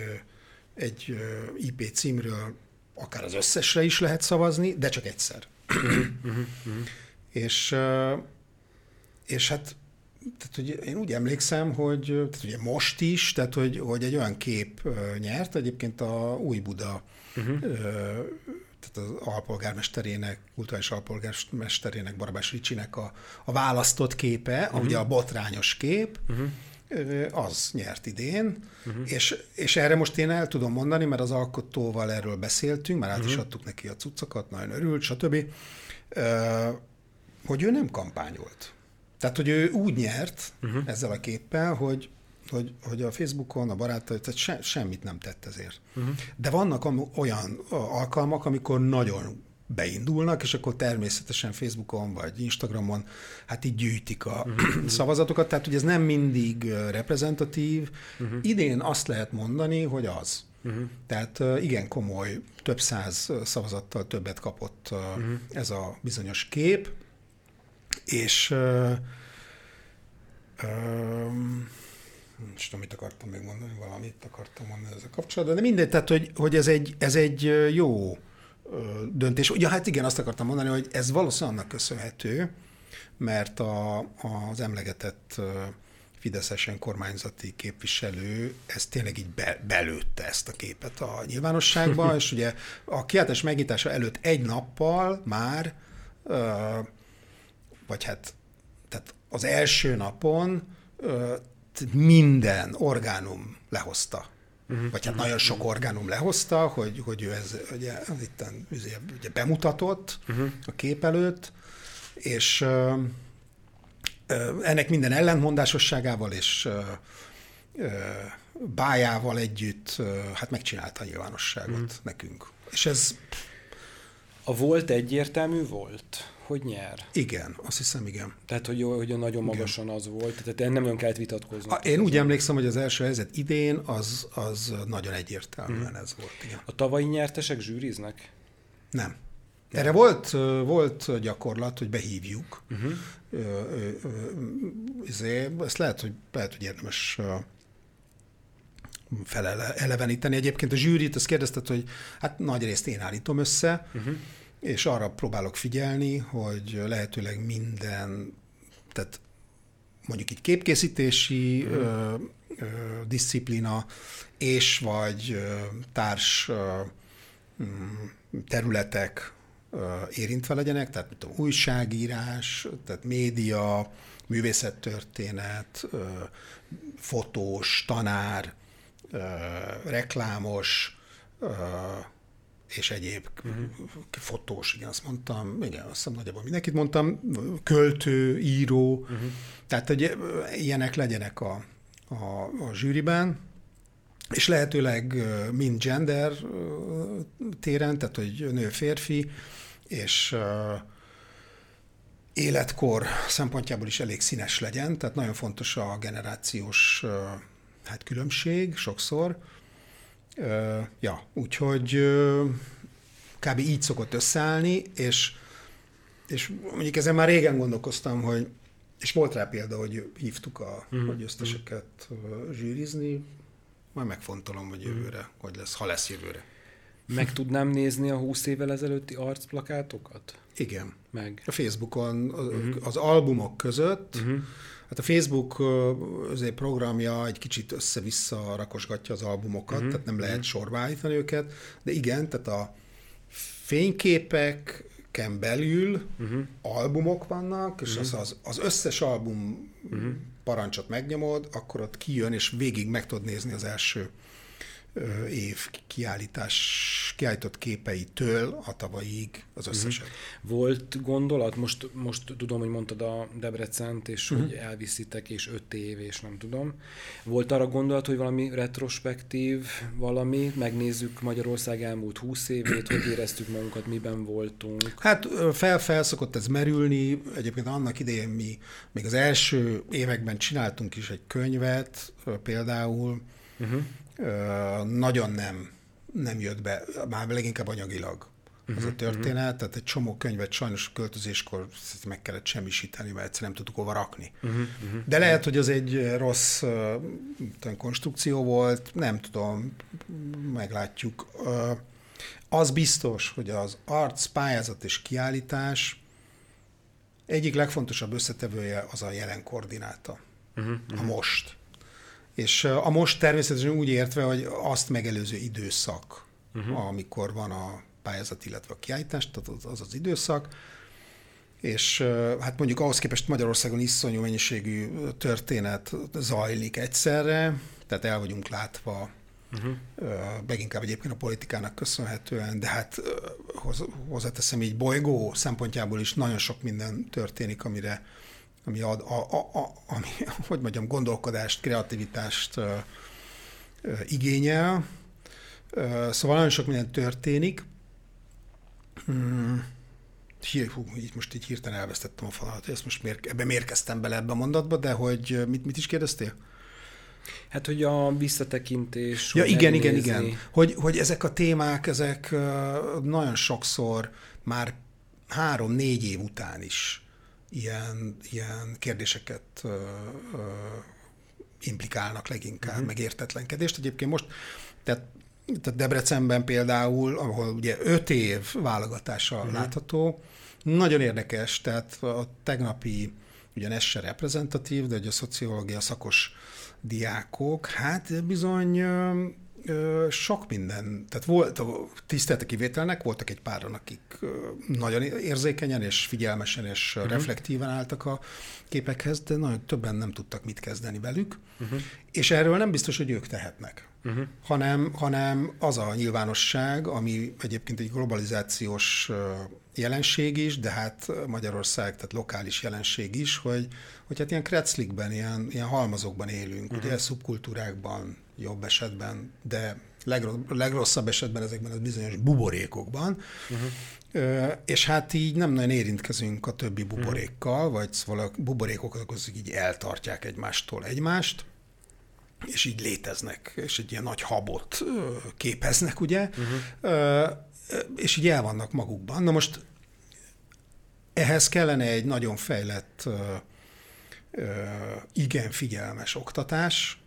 egy IP címről akár az összesre is lehet szavazni, de csak egyszer. És, és hát tehát, hogy én úgy emlékszem, hogy tehát ugye most is, tehát hogy, hogy egy olyan kép nyert, egyébként a Új Buda uh-huh. Tehát az alpolgármesterének, kulturális alpolgármesterének, Barabás Ricsinek a, a választott képe, uh-huh. ugye a botrányos kép, uh-huh az nyert idén, uh-huh. és, és erre most én el tudom mondani, mert az alkotóval erről beszéltünk, már át uh-huh. is adtuk neki a cuccokat, nagyon örült, stb., hogy ő nem kampányolt. Tehát, hogy ő úgy nyert uh-huh. ezzel a képpel, hogy, hogy, hogy a Facebookon a barátai tehát se, semmit nem tett ezért. Uh-huh. De vannak olyan alkalmak, amikor nagyon beindulnak, és akkor természetesen Facebookon vagy Instagramon hát így gyűjtik a uh-huh. szavazatokat, tehát hogy ez nem mindig reprezentatív. Uh-huh. Idén azt lehet mondani, hogy az. Uh-huh. Tehát igen komoly, több száz szavazattal többet kapott uh-huh. ez a bizonyos kép, és uh, um, nem tudom, mit akartam még mondani, valamit akartam mondani ezzel kapcsolatban, de mindegy, tehát, hogy, hogy ez, egy, ez egy jó döntés. Ugye, hát igen, azt akartam mondani, hogy ez valószínűleg annak köszönhető, mert a, az emlegetett fideszesen kormányzati képviselő ez tényleg így be, belőtte ezt a képet a nyilvánosságba, és ugye a kiáltás megnyitása előtt egy nappal már vagy hát tehát az első napon minden orgánum lehozta. Uh-huh. Vagy hát nagyon sok orgánum lehozta, hogy, hogy ő ez ugye, itt ugye bemutatott uh-huh. a kép előtt, és uh, ennek minden ellentmondásosságával és uh, uh, bájával együtt uh, hát megcsinálta a nyilvánosságot uh-huh. nekünk. És ez... A volt egyértelmű volt? Hogy nyer. Igen, azt hiszem, igen. Tehát, hogy, hogy nagyon magasan igen. az volt, tehát nem olyan kellett vitatkozni. A, én úgy emlékszem, hogy az első helyzet idén az, az nagyon egyértelműen hmm. ez volt. Igen. A tavalyi nyertesek zsűriznek? Nem. Erre volt, volt gyakorlat, hogy behívjuk. Uh-huh. Ezért, ezt lehet, hogy, lehet, hogy érdemes feleleveníteni. Egyébként a zsűrit, azt kérdezted, hogy hát nagy részt én állítom össze, uh-huh. És arra próbálok figyelni, hogy lehetőleg minden, tehát mondjuk egy képkészítési uh-huh. ö, ö, disziplina, és vagy ö, társ ö, területek ö, érintve legyenek, tehát mint a újságírás, tehát média, művészettörténet, ö, fotós, tanár, reklámos, és egyéb uh-huh. fotós, igen, azt mondtam, igen, azt hiszem nagyjából mindenkit mondtam, költő, író, uh-huh. tehát hogy ilyenek legyenek a, a, a zsűriben, és lehetőleg mind gender téren, tehát hogy nő-férfi, és életkor szempontjából is elég színes legyen, tehát nagyon fontos a generációs hát különbség sokszor. Ja, úgyhogy kb. így szokott összeállni, és, és mondjuk ezen már régen gondolkoztam, hogy és volt rá példa, hogy hívtuk a mm. hogy összeseket zsűrizni, majd megfontolom, hogy jövőre, mm. hogy lesz, ha lesz jövőre. Meg tudnám nézni a 20 évvel ezelőtti arcplakátokat? Igen. Meg. A Facebookon az, uh-huh. az albumok között, uh-huh. Hát a Facebook azért programja egy kicsit össze-vissza rakosgatja az albumokat, uh-huh. tehát nem lehet uh-huh. sorba állítani őket, de igen, tehát a fényképeken belül uh-huh. albumok vannak, és uh-huh. az, az, az összes album uh-huh. parancsot megnyomod, akkor ott kijön, és végig meg tudod nézni az első év kiállítás, kiállított képeitől a tavalyig az mhm. összeset. Volt gondolat, most, most tudom, hogy mondtad a Debrecent, és uh-huh. hogy elviszitek, és öt év, és nem tudom. Volt arra gondolat, hogy valami retrospektív valami, megnézzük Magyarország elmúlt húsz évét, hogy éreztük magunkat, miben voltunk? Hát fel-fel szokott ez merülni, egyébként annak idején mi még az első években csináltunk is egy könyvet, például, uh-huh nagyon nem, nem jött be, már leginkább anyagilag uh-huh, az a mhm, történet, uh-huh. tehát egy csomó könyvet sajnos költözéskor meg kellett semmisíteni, mert egyszerűen nem tudtuk hova rakni. Uh-huh, uh-huh. De lehet, hogy az egy rossz uh, konstrukció volt, nem tudom, meglátjuk. Uh, az biztos, hogy az arc, pályázat és kiállítás egyik legfontosabb összetevője az a jelen koordináta, uh-huh, uh-huh. a most. És a most természetesen úgy értve, hogy azt megelőző időszak, uh-huh. amikor van a pályázat, illetve a kiállítás, tehát az az időszak, és hát mondjuk ahhoz képest Magyarországon iszonyú mennyiségű történet zajlik egyszerre, tehát el vagyunk látva, uh-huh. leginkább egyébként a politikának köszönhetően, de hát hozzáteszem így bolygó szempontjából is nagyon sok minden történik, amire ami ad, a, a, a, ami, hogy mondjam, gondolkodást, kreativitást uh, uh, igényel. Uh, szóval nagyon sok minden történik. Hmm. Hír, hú, így most így hirtelen elvesztettem a falat, ezt most miért, ebbe miért kezdtem bele ebbe a mondatba, de hogy mit, mit is kérdeztél? Hát, hogy a visszatekintés. Ja, igen, igen, igen. Hogy, hogy ezek a témák, ezek nagyon sokszor már három-négy év után is ilyen, ilyen kérdéseket ö, ö, implikálnak leginkább, uh-huh. meg értetlenkedést. Egyébként most, tehát, tehát Debrecenben például, ahol ugye öt év válogatása uh-huh. látható, nagyon érdekes, tehát a tegnapi, ugyan ez se reprezentatív, de hogy a szociológia szakos diákok, hát bizony sok minden, tehát volt a tisztelte kivételnek, voltak egy páran, akik nagyon érzékenyen és figyelmesen és uh-huh. reflektíven álltak a képekhez, de nagyon többen nem tudtak mit kezdeni velük, uh-huh. és erről nem biztos, hogy ők tehetnek, uh-huh. hanem, hanem az a nyilvánosság, ami egyébként egy globalizációs jelenség is, de hát Magyarország, tehát lokális jelenség is, hogy, hogy hát ilyen kreclikben, ilyen, ilyen halmazokban élünk, uh-huh. ugye szubkultúrákban, jobb esetben, de legrosszabb esetben ezekben az bizonyos buborékokban, uh-huh. és hát így nem nagyon érintkezünk a többi buborékkal, uh-huh. vagy szóval a buborékok azok így eltartják egymástól egymást, és így léteznek, és egy ilyen nagy habot képeznek, ugye, uh-huh. és így el vannak magukban. Na most ehhez kellene egy nagyon fejlett, igen figyelmes oktatás,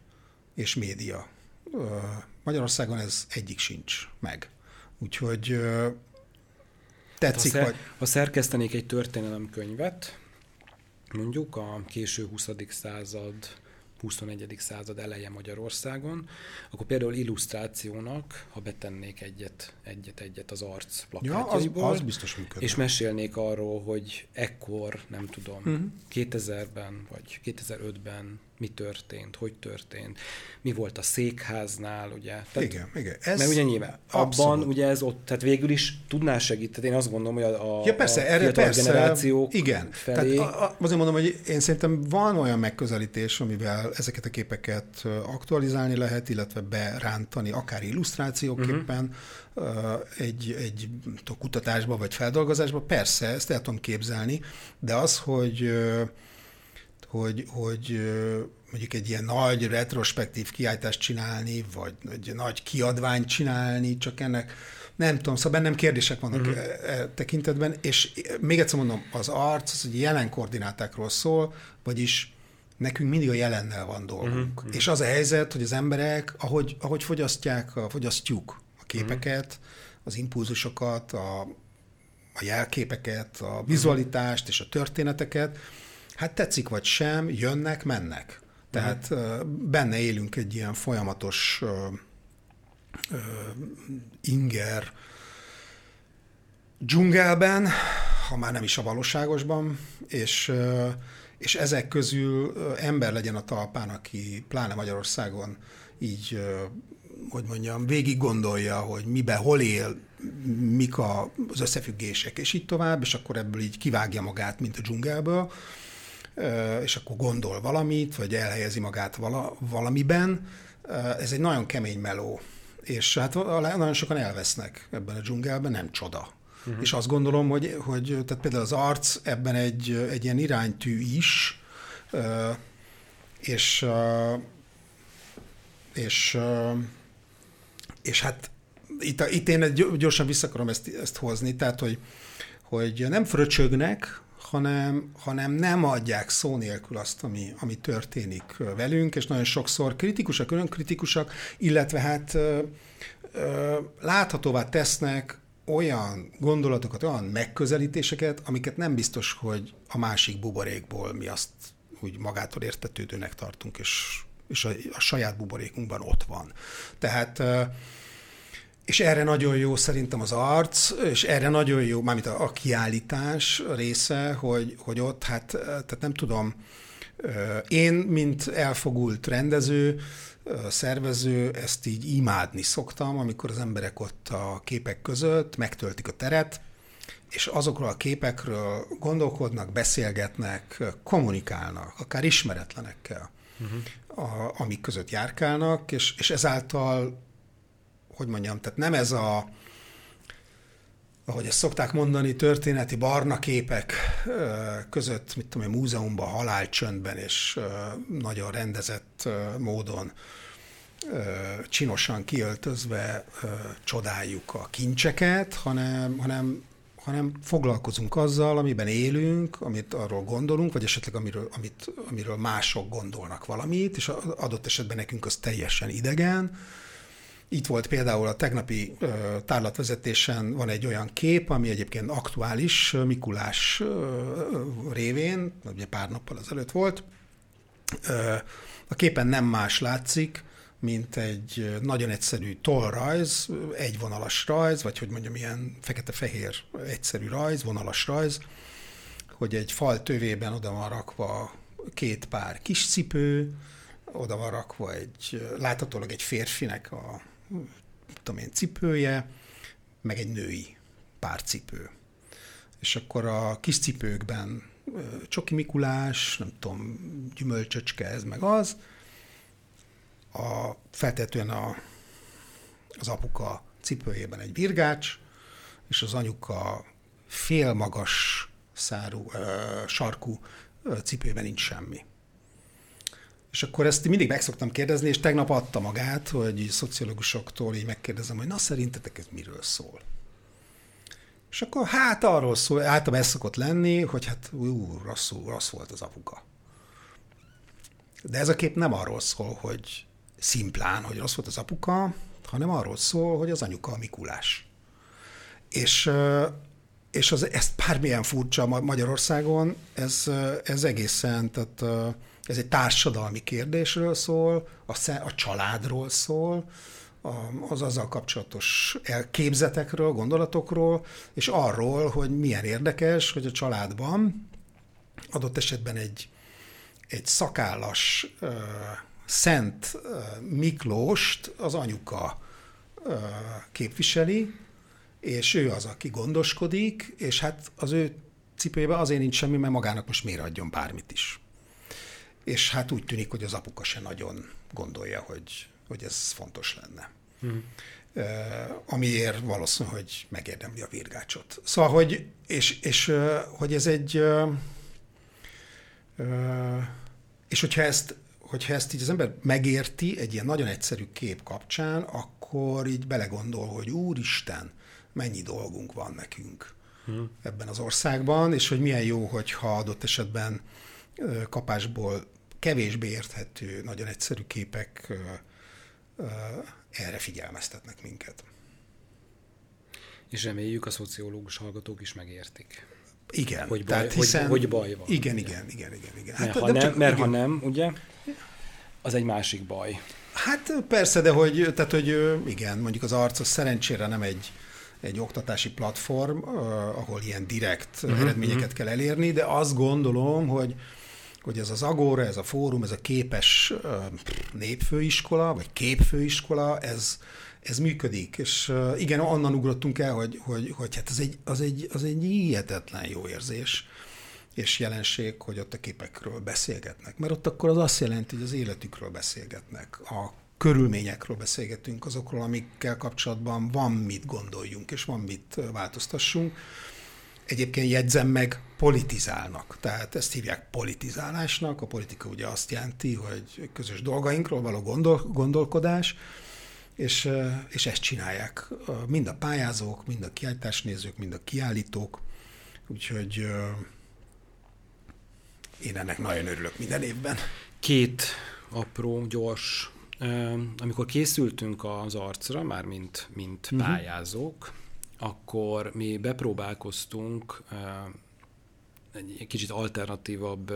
és média Magyarországon ez egyik sincs meg. Úgyhogy tetszik, ha, szer, vagy... ha szerkesztenék egy történelemkönyvet, mondjuk a késő 20. század 21. század eleje Magyarországon, akkor például illusztrációnak, ha betennék egyet, egyet, egyet az arc plakátjaiból, ja, az, az biztos működne. és mesélnék arról, hogy ekkor, nem tudom, uh-huh. 2000-ben vagy 2005-ben mi történt, hogy történt, mi volt a székháznál, ugye. Tehát, igen, igen. Ez mert ugye nyilván abszolút. abban ugye ez ott, tehát végül is tudná segíteni, én azt gondolom, hogy a, a, ja, persze, a erre persze, generációk igen. felé... Tehát a, a, azért mondom, hogy én szerintem van olyan megközelítés, amivel ezeket a képeket aktualizálni lehet, illetve berántani, akár illusztrációképpen uh-huh. egy, egy kutatásba vagy feldolgozásba. Persze, ezt el tudom képzelni, de az, hogy hogy, hogy mondjuk egy ilyen nagy retrospektív kiállítást csinálni, vagy egy nagy kiadványt csinálni, csak ennek nem tudom, szóval bennem kérdések vannak uh-huh. e, tekintetben, és még egyszer mondom, az arc az egy jelen koordinátákról szól, vagyis nekünk mindig a jelennel van dolgunk. Uh-huh. És az a helyzet, hogy az emberek, ahogy, ahogy fogyasztják, fogyasztjuk a képeket, uh-huh. az impulzusokat, a, a jelképeket, a vizualitást és a történeteket, hát tetszik vagy sem, jönnek, mennek. Tehát uh-huh. benne élünk egy ilyen folyamatos inger dzsungelben, ha már nem is a valóságosban, és, és ezek közül ember legyen a talpán, aki pláne Magyarországon így, hogy mondjam, végig gondolja, hogy mibe, hol él, mik az összefüggések, és így tovább, és akkor ebből így kivágja magát, mint a dzsungelből, és akkor gondol valamit, vagy elhelyezi magát vala, valamiben. Ez egy nagyon kemény meló, és hát nagyon sokan elvesznek ebben a dzsungelben, nem csoda. Uh-huh. És azt gondolom, hogy, hogy tehát például az arc ebben egy, egy ilyen iránytű is, és, és, és hát itt, itt én gyorsan vissza akarom ezt, ezt hozni, tehát hogy, hogy nem fröcsögnek, hanem, hanem nem adják szó nélkül azt, ami, ami történik velünk, és nagyon sokszor kritikusak, önkritikusak, illetve hát ö, ö, láthatóvá tesznek olyan gondolatokat, olyan megközelítéseket, amiket nem biztos, hogy a másik buborékból mi azt úgy magától értetődőnek tartunk, és, és a, a saját buborékunkban ott van. Tehát és erre nagyon jó szerintem az arc, és erre nagyon jó, mármint a, a kiállítás része, hogy, hogy ott, hát tehát nem tudom, én, mint elfogult rendező, szervező, ezt így imádni szoktam, amikor az emberek ott a képek között megtöltik a teret, és azokról a képekről gondolkodnak, beszélgetnek, kommunikálnak, akár ismeretlenekkel, uh-huh. a, amik között járkálnak, és, és ezáltal hogy mondjam, tehát nem ez a, ahogy ezt szokták mondani, történeti barna képek között, mit tudom, egy múzeumban halálcsöndben és nagyon rendezett módon csinosan kiöltözve csodáljuk a kincseket, hanem, hanem, hanem foglalkozunk azzal, amiben élünk, amit arról gondolunk, vagy esetleg amiről, amit, amiről mások gondolnak valamit, és adott esetben nekünk az teljesen idegen, itt volt például a tegnapi tárlatvezetésen van egy olyan kép, ami egyébként aktuális Mikulás révén, ugye pár nappal ezelőtt volt. A képen nem más látszik, mint egy nagyon egyszerű tollrajz, egyvonalas rajz, vagy hogy mondjam, ilyen fekete-fehér egyszerű rajz, vonalas rajz, hogy egy fal tövében oda van rakva két pár kis cipő, oda van rakva egy, láthatólag egy férfinek a tudom én, cipője, meg egy női párcipő. És akkor a kis cipőkben Csoki Mikulás, nem tudom, gyümölcsöcske, ez meg az. A, feltetően a, az apuka cipőjében egy virgács, és az anyuka félmagas szárú, ö, sarkú ö, cipőben nincs semmi. És akkor ezt mindig meg szoktam kérdezni, és tegnap adta magát, hogy szociológusoktól így megkérdezem, hogy na szerintetek ez miről szól? És akkor hát arról szól, általában ez szokott lenni, hogy hát ú, rosszul, rossz volt az apuka. De ez a kép nem arról szól, hogy szimplán, hogy rossz volt az apuka, hanem arról szól, hogy az anyuka a Mikulás. És, és az, ezt bármilyen furcsa Magyarországon, ez, ez egészen, tehát ez egy társadalmi kérdésről szól, a, a családról szól, az azzal kapcsolatos képzetekről, gondolatokról, és arról, hogy milyen érdekes, hogy a családban adott esetben egy, egy szakállas Szent Miklóst az anyuka képviseli, és ő az, aki gondoskodik, és hát az ő cipőjében azért nincs semmi, mert magának most miért adjon bármit is. És hát úgy tűnik, hogy az apuka se nagyon gondolja, hogy, hogy ez fontos lenne. Hmm. Amiért valószínű, hogy megérdemli a virgácsot. Szóval, hogy, és, és hogy ez egy, és hogyha ezt hogyha ezt így az ember megérti egy ilyen nagyon egyszerű kép kapcsán, akkor így belegondol, hogy úristen, mennyi dolgunk van nekünk hmm. ebben az országban, és hogy milyen jó, hogyha adott esetben kapásból kevésbé érthető, nagyon egyszerű képek erre figyelmeztetnek minket. És reméljük a szociológus hallgatók is megértik. Igen. Hogy baj, tehát hiszen, hogy, hogy baj van. Igen, igen, igen, igen. igen. Hát, mert ha, nem, csak, mert igen. ha nem, ugye, az egy másik baj. Hát persze, de hogy, tehát, hogy igen, mondjuk az arc az szerencsére nem egy, egy oktatási platform, ahol ilyen direkt uh-huh, eredményeket uh-huh. kell elérni, de azt gondolom, hogy hogy ez az Agora, ez a fórum, ez a képes népfőiskola, vagy képfőiskola, ez, ez működik. És igen, onnan ugrottunk el, hogy, hogy, hogy hát ez egy, az, egy, az egy hihetetlen jó érzés és jelenség, hogy ott a képekről beszélgetnek. Mert ott akkor az azt jelenti, hogy az életükről beszélgetnek, a körülményekről beszélgetünk, azokról, amikkel kapcsolatban van mit gondoljunk, és van mit változtassunk. Egyébként jegyzem meg, politizálnak. Tehát ezt hívják politizálásnak. A politika ugye azt jelenti, hogy közös dolgainkról való gondol, gondolkodás, és, és ezt csinálják mind a pályázók, mind a kiállításnézők, mind a kiállítók. Úgyhogy én ennek nagyon örülök minden évben. Két apró, gyors, amikor készültünk az arcra, már mint, mint uh-huh. pályázók, akkor mi bepróbálkoztunk egy kicsit alternatívabb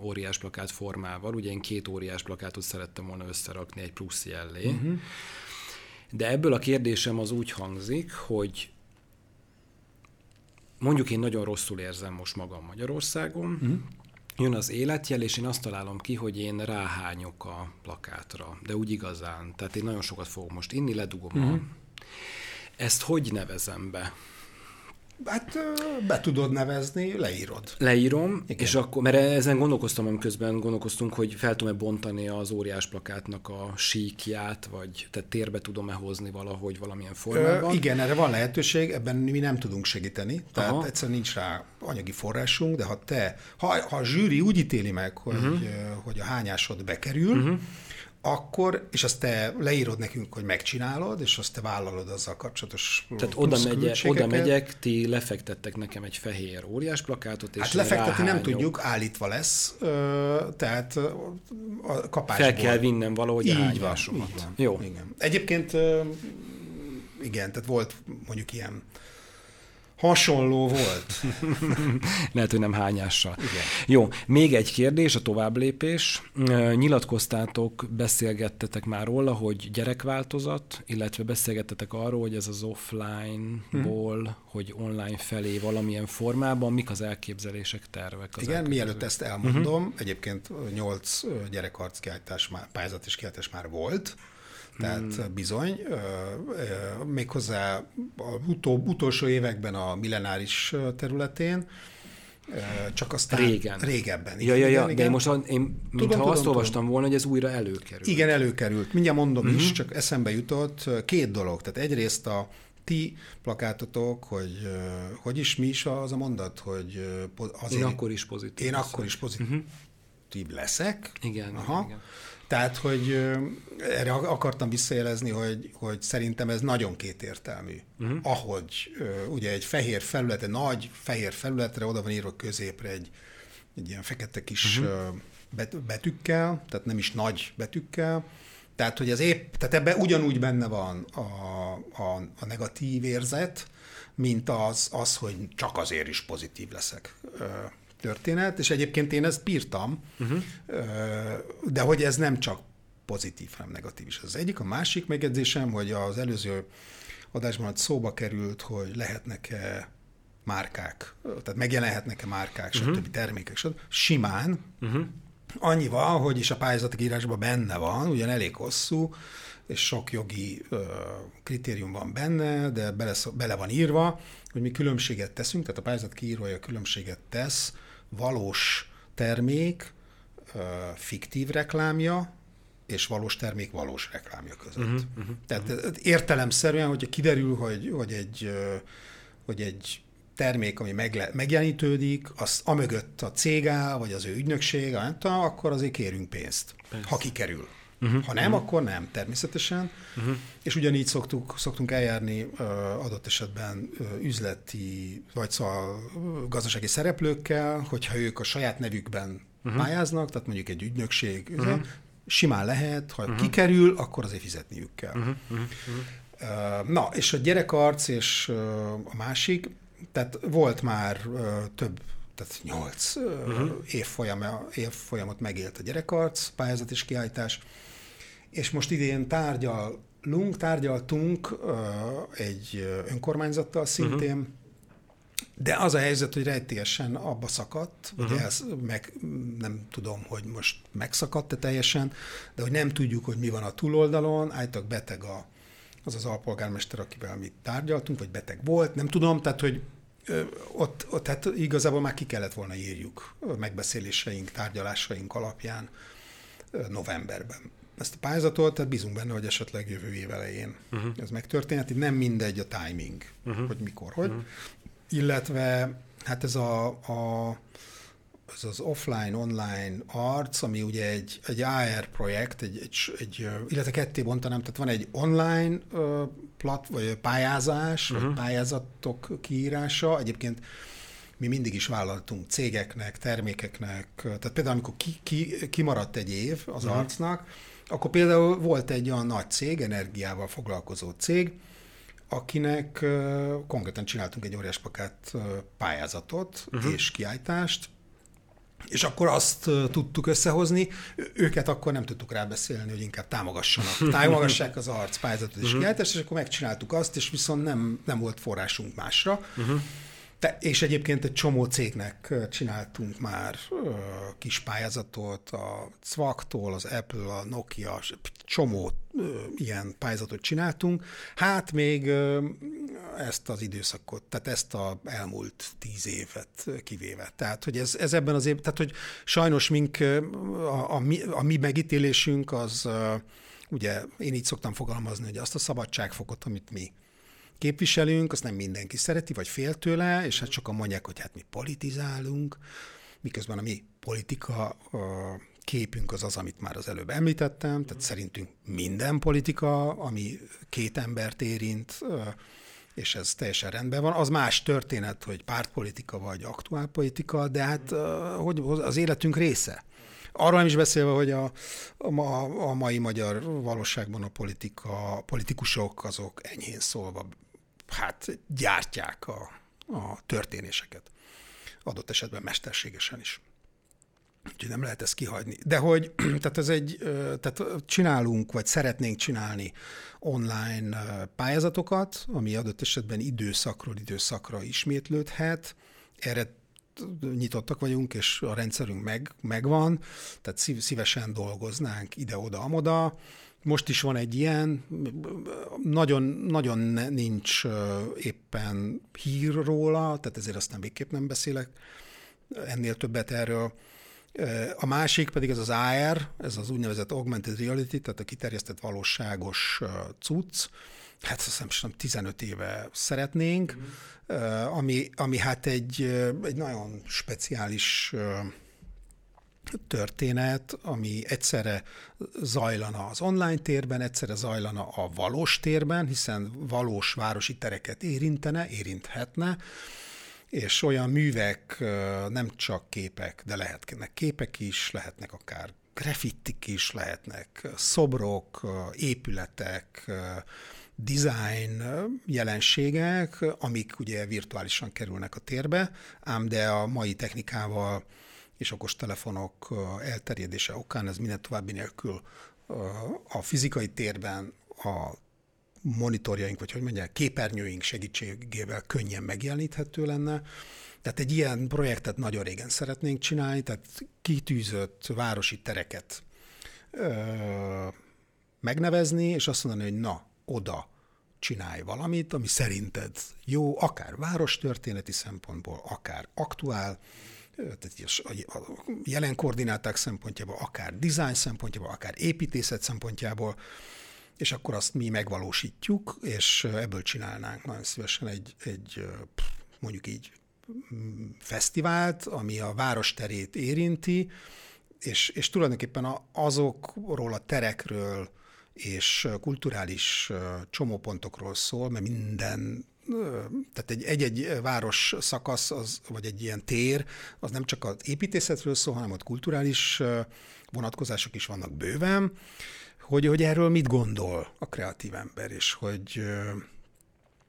óriás plakát formával. Ugye én két óriás plakátot szerettem volna összerakni egy plusz jellé. Uh-huh. De ebből a kérdésem az úgy hangzik, hogy mondjuk én nagyon rosszul érzem most magam Magyarországon, uh-huh. jön az életjel, és én azt találom ki, hogy én ráhányok a plakátra, de úgy igazán. Tehát én nagyon sokat fogok most inni, ledugom uh-huh. a... Ezt hogy nevezem be? Hát be tudod nevezni, leírod. Leírom, Igen. és akkor, mert ezen gondolkoztam, amiközben gondolkoztunk, hogy fel tudom-e bontani az óriás plakátnak a síkját, vagy tehát térbe tudom-e hozni valahogy valamilyen formában. Ö, igen, erre van lehetőség, ebben mi nem tudunk segíteni, tehát Aha. egyszerűen nincs rá anyagi forrásunk, de ha te, ha, ha a zsűri úgy ítéli meg, hogy, uh-huh. hogy a hányásod bekerül, uh-huh akkor, és azt te leírod nekünk, hogy megcsinálod, és azt te vállalod azzal kapcsolatos Tehát oda, megye, oda megyek, ti lefektettek nekem egy fehér óriás plakátot, és Hát lefektetni nem tudjuk, állítva lesz, tehát a kapásból. Fel kell vinnem valahogy így. Van, így van. Jó. Igen. Egyébként igen, tehát volt mondjuk ilyen Hasonló volt. Lehet, hogy nem hányással. Igen. Jó, még egy kérdés, a továbblépés. Nyilatkoztátok, beszélgettetek már róla, hogy gyerekváltozat, illetve beszélgettetek arról, hogy ez az offline-ból, hmm. hogy online felé valamilyen formában, mik az elképzelések, tervek? Az Igen, mielőtt ezt elmondom, uh-huh. egyébként nyolc gyerekarckiáltás, pályázat és kiáltás már volt, tehát hmm. bizony, méghozzá a utol, utolsó években a millenáris területén, csak aztán régen. régebben. Igen, ja, ja, ja, igen, de most én, mintha tudom, azt tudom, olvastam tudom. volna, hogy ez újra előkerült. Igen, előkerült. Mindjárt mondom uh-huh. is, mhm. csak eszembe jutott két dolog. Tehát egyrészt a ti plakátotok, hogy hogy is mi is az a mondat, hogy azért... Én akkor is pozitív Én akkor is pozitív uh-huh. leszek. Igen, Aha. igen. Tehát, hogy erre akartam visszajelezni, hogy, hogy szerintem ez nagyon kétértelmű. Uh-huh. Ahogy ugye egy fehér felülete, nagy fehér felületre oda van írva középre egy, egy ilyen fekete kis uh-huh. betűkkel, tehát nem is nagy betűkkel, tehát, hogy ez épp, tehát ebben ugyanúgy benne van a, a, a negatív érzet, mint az, az, hogy csak azért is pozitív leszek történet, és egyébként én ezt bírtam, uh-huh. de hogy ez nem csak pozitív, hanem negatív is. Az egyik, a másik megjegyzésem, hogy az előző adásban szóba került, hogy lehetnek-e márkák, tehát megjelenhetnek-e márkák, uh-huh. stb. termékek, stb. Simán, uh-huh. annyival, hogy is a pályázati írásban benne van, ugyan elég hosszú, és sok jogi ö, kritérium van benne, de bele, bele van írva, hogy mi különbséget teszünk, tehát a pályázat kiírója különbséget tesz valós termék fiktív reklámja, és valós termék valós reklámja között. Uh-huh, uh-huh, Tehát uh-huh. értelemszerűen, hogyha kiderül, hogy, hogy, egy, hogy egy termék, ami megle, megjelenítődik, az amögött a cég áll, vagy az ő ügynökség, tudom, akkor azért kérünk pénzt, Persze. ha kikerül. Uh-huh, ha nem, uh-huh. akkor nem, természetesen. Uh-huh. És ugyanígy szoktuk, szoktunk eljárni uh, adott esetben uh, üzleti, vagy szóval uh, gazdasági szereplőkkel, hogyha ők a saját nevükben uh-huh. pályáznak, tehát mondjuk egy ügynökség, uh-huh. simán lehet, ha uh-huh. kikerül, akkor azért fizetniük kell. Uh-huh. Uh-huh. Uh, na, és a gyerekarc és a másik, tehát volt már több tehát nyolc uh-huh. évfolyam, évfolyamot megélt a gyerekarc, pályázat és kiállítás, és most idén tárgyalunk, tárgyaltunk egy önkormányzattal szintén, uh-huh. De az a helyzet, hogy rejtélyesen abba szakadt, uh-huh. ugye ez meg nem tudom, hogy most megszakadt-e teljesen, de hogy nem tudjuk, hogy mi van a túloldalon, állítak beteg a, az az alpolgármester, akivel mi tárgyaltunk, vagy beteg volt, nem tudom, tehát hogy ott, ott hát igazából már ki kellett volna írjuk megbeszéléseink, tárgyalásaink alapján novemberben ezt a pályázatot, tehát bízunk benne, hogy esetleg jövő év elején uh-huh. ez megtörténhet. Itt nem mindegy a timing, uh-huh. hogy mikor, hogy. Uh-huh. Illetve hát ez a, a ez az offline-online arc, ami ugye egy, egy AR projekt, egy, egy, egy, illetve ketté bontanám, tehát van egy online plat, vagy pályázás, uh-huh. vagy pályázatok kiírása. Egyébként mi mindig is vállaltunk cégeknek, termékeknek, tehát például amikor ki, ki, kimaradt egy év az uh-huh. arcnak, akkor például volt egy olyan nagy cég, energiával foglalkozó cég, akinek konkrétan csináltunk egy óriás pakát uh, pályázatot uh-huh. és kiállítást, és akkor azt tudtuk összehozni, őket akkor nem tudtuk rábeszélni, hogy inkább támogassanak. Támogassák az arc pályázatot és uh-huh. kiállítást, és akkor megcsináltuk azt, és viszont nem, nem volt forrásunk másra. Uh-huh. Te, és egyébként egy csomó cégnek csináltunk már ö, kis pályázatot, a Cvaktól, az Apple, a Nokia, csomó ö, ilyen pályázatot csináltunk. Hát még ö, ezt az időszakot, tehát ezt a elmúlt tíz évet kivéve. Tehát, hogy ez, ez ebben az év, tehát, hogy sajnos mink, a, a, mi, a mi megítélésünk az, ugye én így szoktam fogalmazni, hogy azt a szabadságfokot, amit mi képviselünk, azt nem mindenki szereti, vagy fél tőle, és hát sokan mondják, hogy hát mi politizálunk, miközben a mi politika képünk az az, amit már az előbb említettem, tehát szerintünk minden politika, ami két embert érint, és ez teljesen rendben van. Az más történet, hogy pártpolitika vagy aktuálpolitika, de hát hogy az életünk része. Arról nem is beszélve, hogy a, a, a mai magyar valóságban a politika, a politikusok azok enyhén szólva hát gyártják a, a történéseket. Adott esetben mesterségesen is. Úgyhogy nem lehet ezt kihagyni. De hogy, tehát ez egy, tehát csinálunk, vagy szeretnénk csinálni online pályázatokat, ami adott esetben időszakról időszakra ismétlődhet. Erre nyitottak vagyunk, és a rendszerünk meg, megvan, tehát szívesen dolgoznánk ide-oda, amoda. Most is van egy ilyen, nagyon, nagyon nincs éppen hír róla, tehát ezért aztán végképp nem beszélek ennél többet erről. A másik pedig ez az AR, ez az úgynevezett augmented reality, tehát a kiterjesztett valóságos cucc, hát azt hiszem 15 éve szeretnénk, mm. ami, ami hát egy, egy nagyon speciális történet, ami egyszerre zajlana az online térben, egyszerre zajlana a valós térben, hiszen valós városi tereket érintene, érinthetne, és olyan művek, nem csak képek, de lehetnek képek is, lehetnek akár grafittik is, lehetnek szobrok, épületek, design jelenségek, amik ugye virtuálisan kerülnek a térbe, ám de a mai technikával és okostelefonok elterjedése okán ez minden további nélkül a fizikai térben a monitorjaink, vagy hogy mondják, képernyőink segítségével könnyen megjeleníthető lenne. Tehát egy ilyen projektet nagyon régen szeretnénk csinálni, tehát kitűzött városi tereket ö, megnevezni, és azt mondani, hogy na, oda csinálj valamit, ami szerinted jó, akár várostörténeti szempontból, akár aktuál, a jelen koordináták szempontjából, akár design szempontjából, akár építészet szempontjából, és akkor azt mi megvalósítjuk, és ebből csinálnánk nagyon szívesen egy, egy mondjuk így fesztivált, ami a város terét érinti, és, és tulajdonképpen azokról a terekről és kulturális csomópontokról szól, mert minden tehát egy, egy-egy város szakasz, az, vagy egy ilyen tér, az nem csak az építészetről szól, hanem ott kulturális vonatkozások is vannak bőven, hogy, hogy erről mit gondol a kreatív ember, és hogy,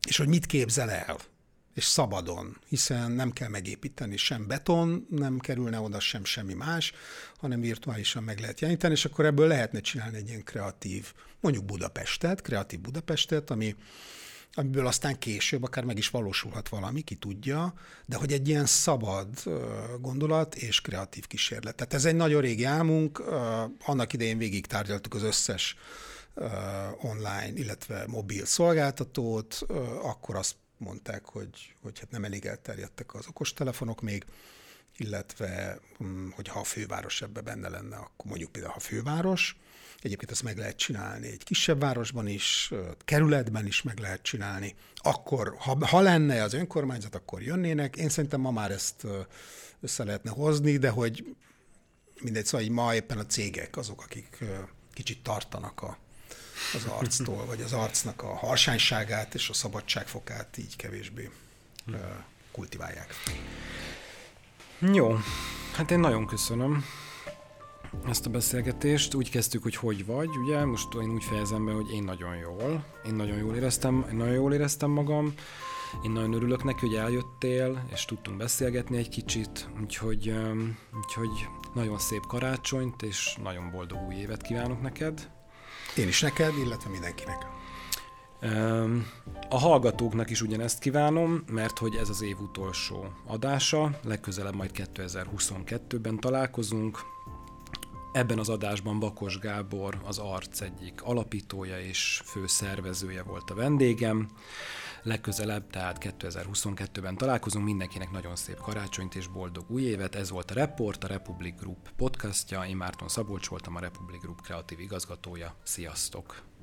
és hogy mit képzel el, és szabadon, hiszen nem kell megépíteni sem beton, nem kerülne oda sem semmi más, hanem virtuálisan meg lehet jeleníteni, és akkor ebből lehetne csinálni egy ilyen kreatív, mondjuk Budapestet, kreatív Budapestet, ami, amiből aztán később akár meg is valósulhat valami, ki tudja, de hogy egy ilyen szabad gondolat és kreatív kísérlet. Tehát ez egy nagyon régi álmunk, annak idején végig tárgyaltuk az összes online, illetve mobil szolgáltatót, akkor azt mondták, hogy, hogy hát nem elég elterjedtek az okostelefonok még, illetve hm, hogy ha a főváros ebbe benne lenne, akkor mondjuk például a főváros, Egyébként ezt meg lehet csinálni egy kisebb városban is, kerületben is meg lehet csinálni. Akkor, ha, ha lenne az önkormányzat, akkor jönnének. Én szerintem ma már ezt össze lehetne hozni, de hogy mindegy, szóval ma éppen a cégek azok, akik kicsit tartanak a, az arctól, vagy az arcnak a harsányságát és a szabadságfokát így kevésbé kultiválják. Jó, hát én nagyon köszönöm ezt a beszélgetést. Úgy kezdtük, hogy hogy vagy, ugye? Most én úgy fejezem be, hogy én nagyon jól. Én nagyon jól éreztem, én nagyon jól éreztem magam. Én nagyon örülök neki, hogy eljöttél, és tudtunk beszélgetni egy kicsit, úgyhogy, úgyhogy nagyon szép karácsonyt, és nagyon boldog új évet kívánok neked. Én is neked, illetve mindenkinek. A hallgatóknak is ugyanezt kívánom, mert hogy ez az év utolsó adása, legközelebb majd 2022-ben találkozunk, Ebben az adásban Bakos Gábor az Arc egyik alapítója és fő szervezője volt a vendégem. Legközelebb, tehát 2022-ben találkozunk. Mindenkinek nagyon szép karácsonyt és boldog új évet. Ez volt a Report, a Republic Group podcastja. Én Márton Szabolcs voltam, a Republic Group kreatív igazgatója. Sziasztok!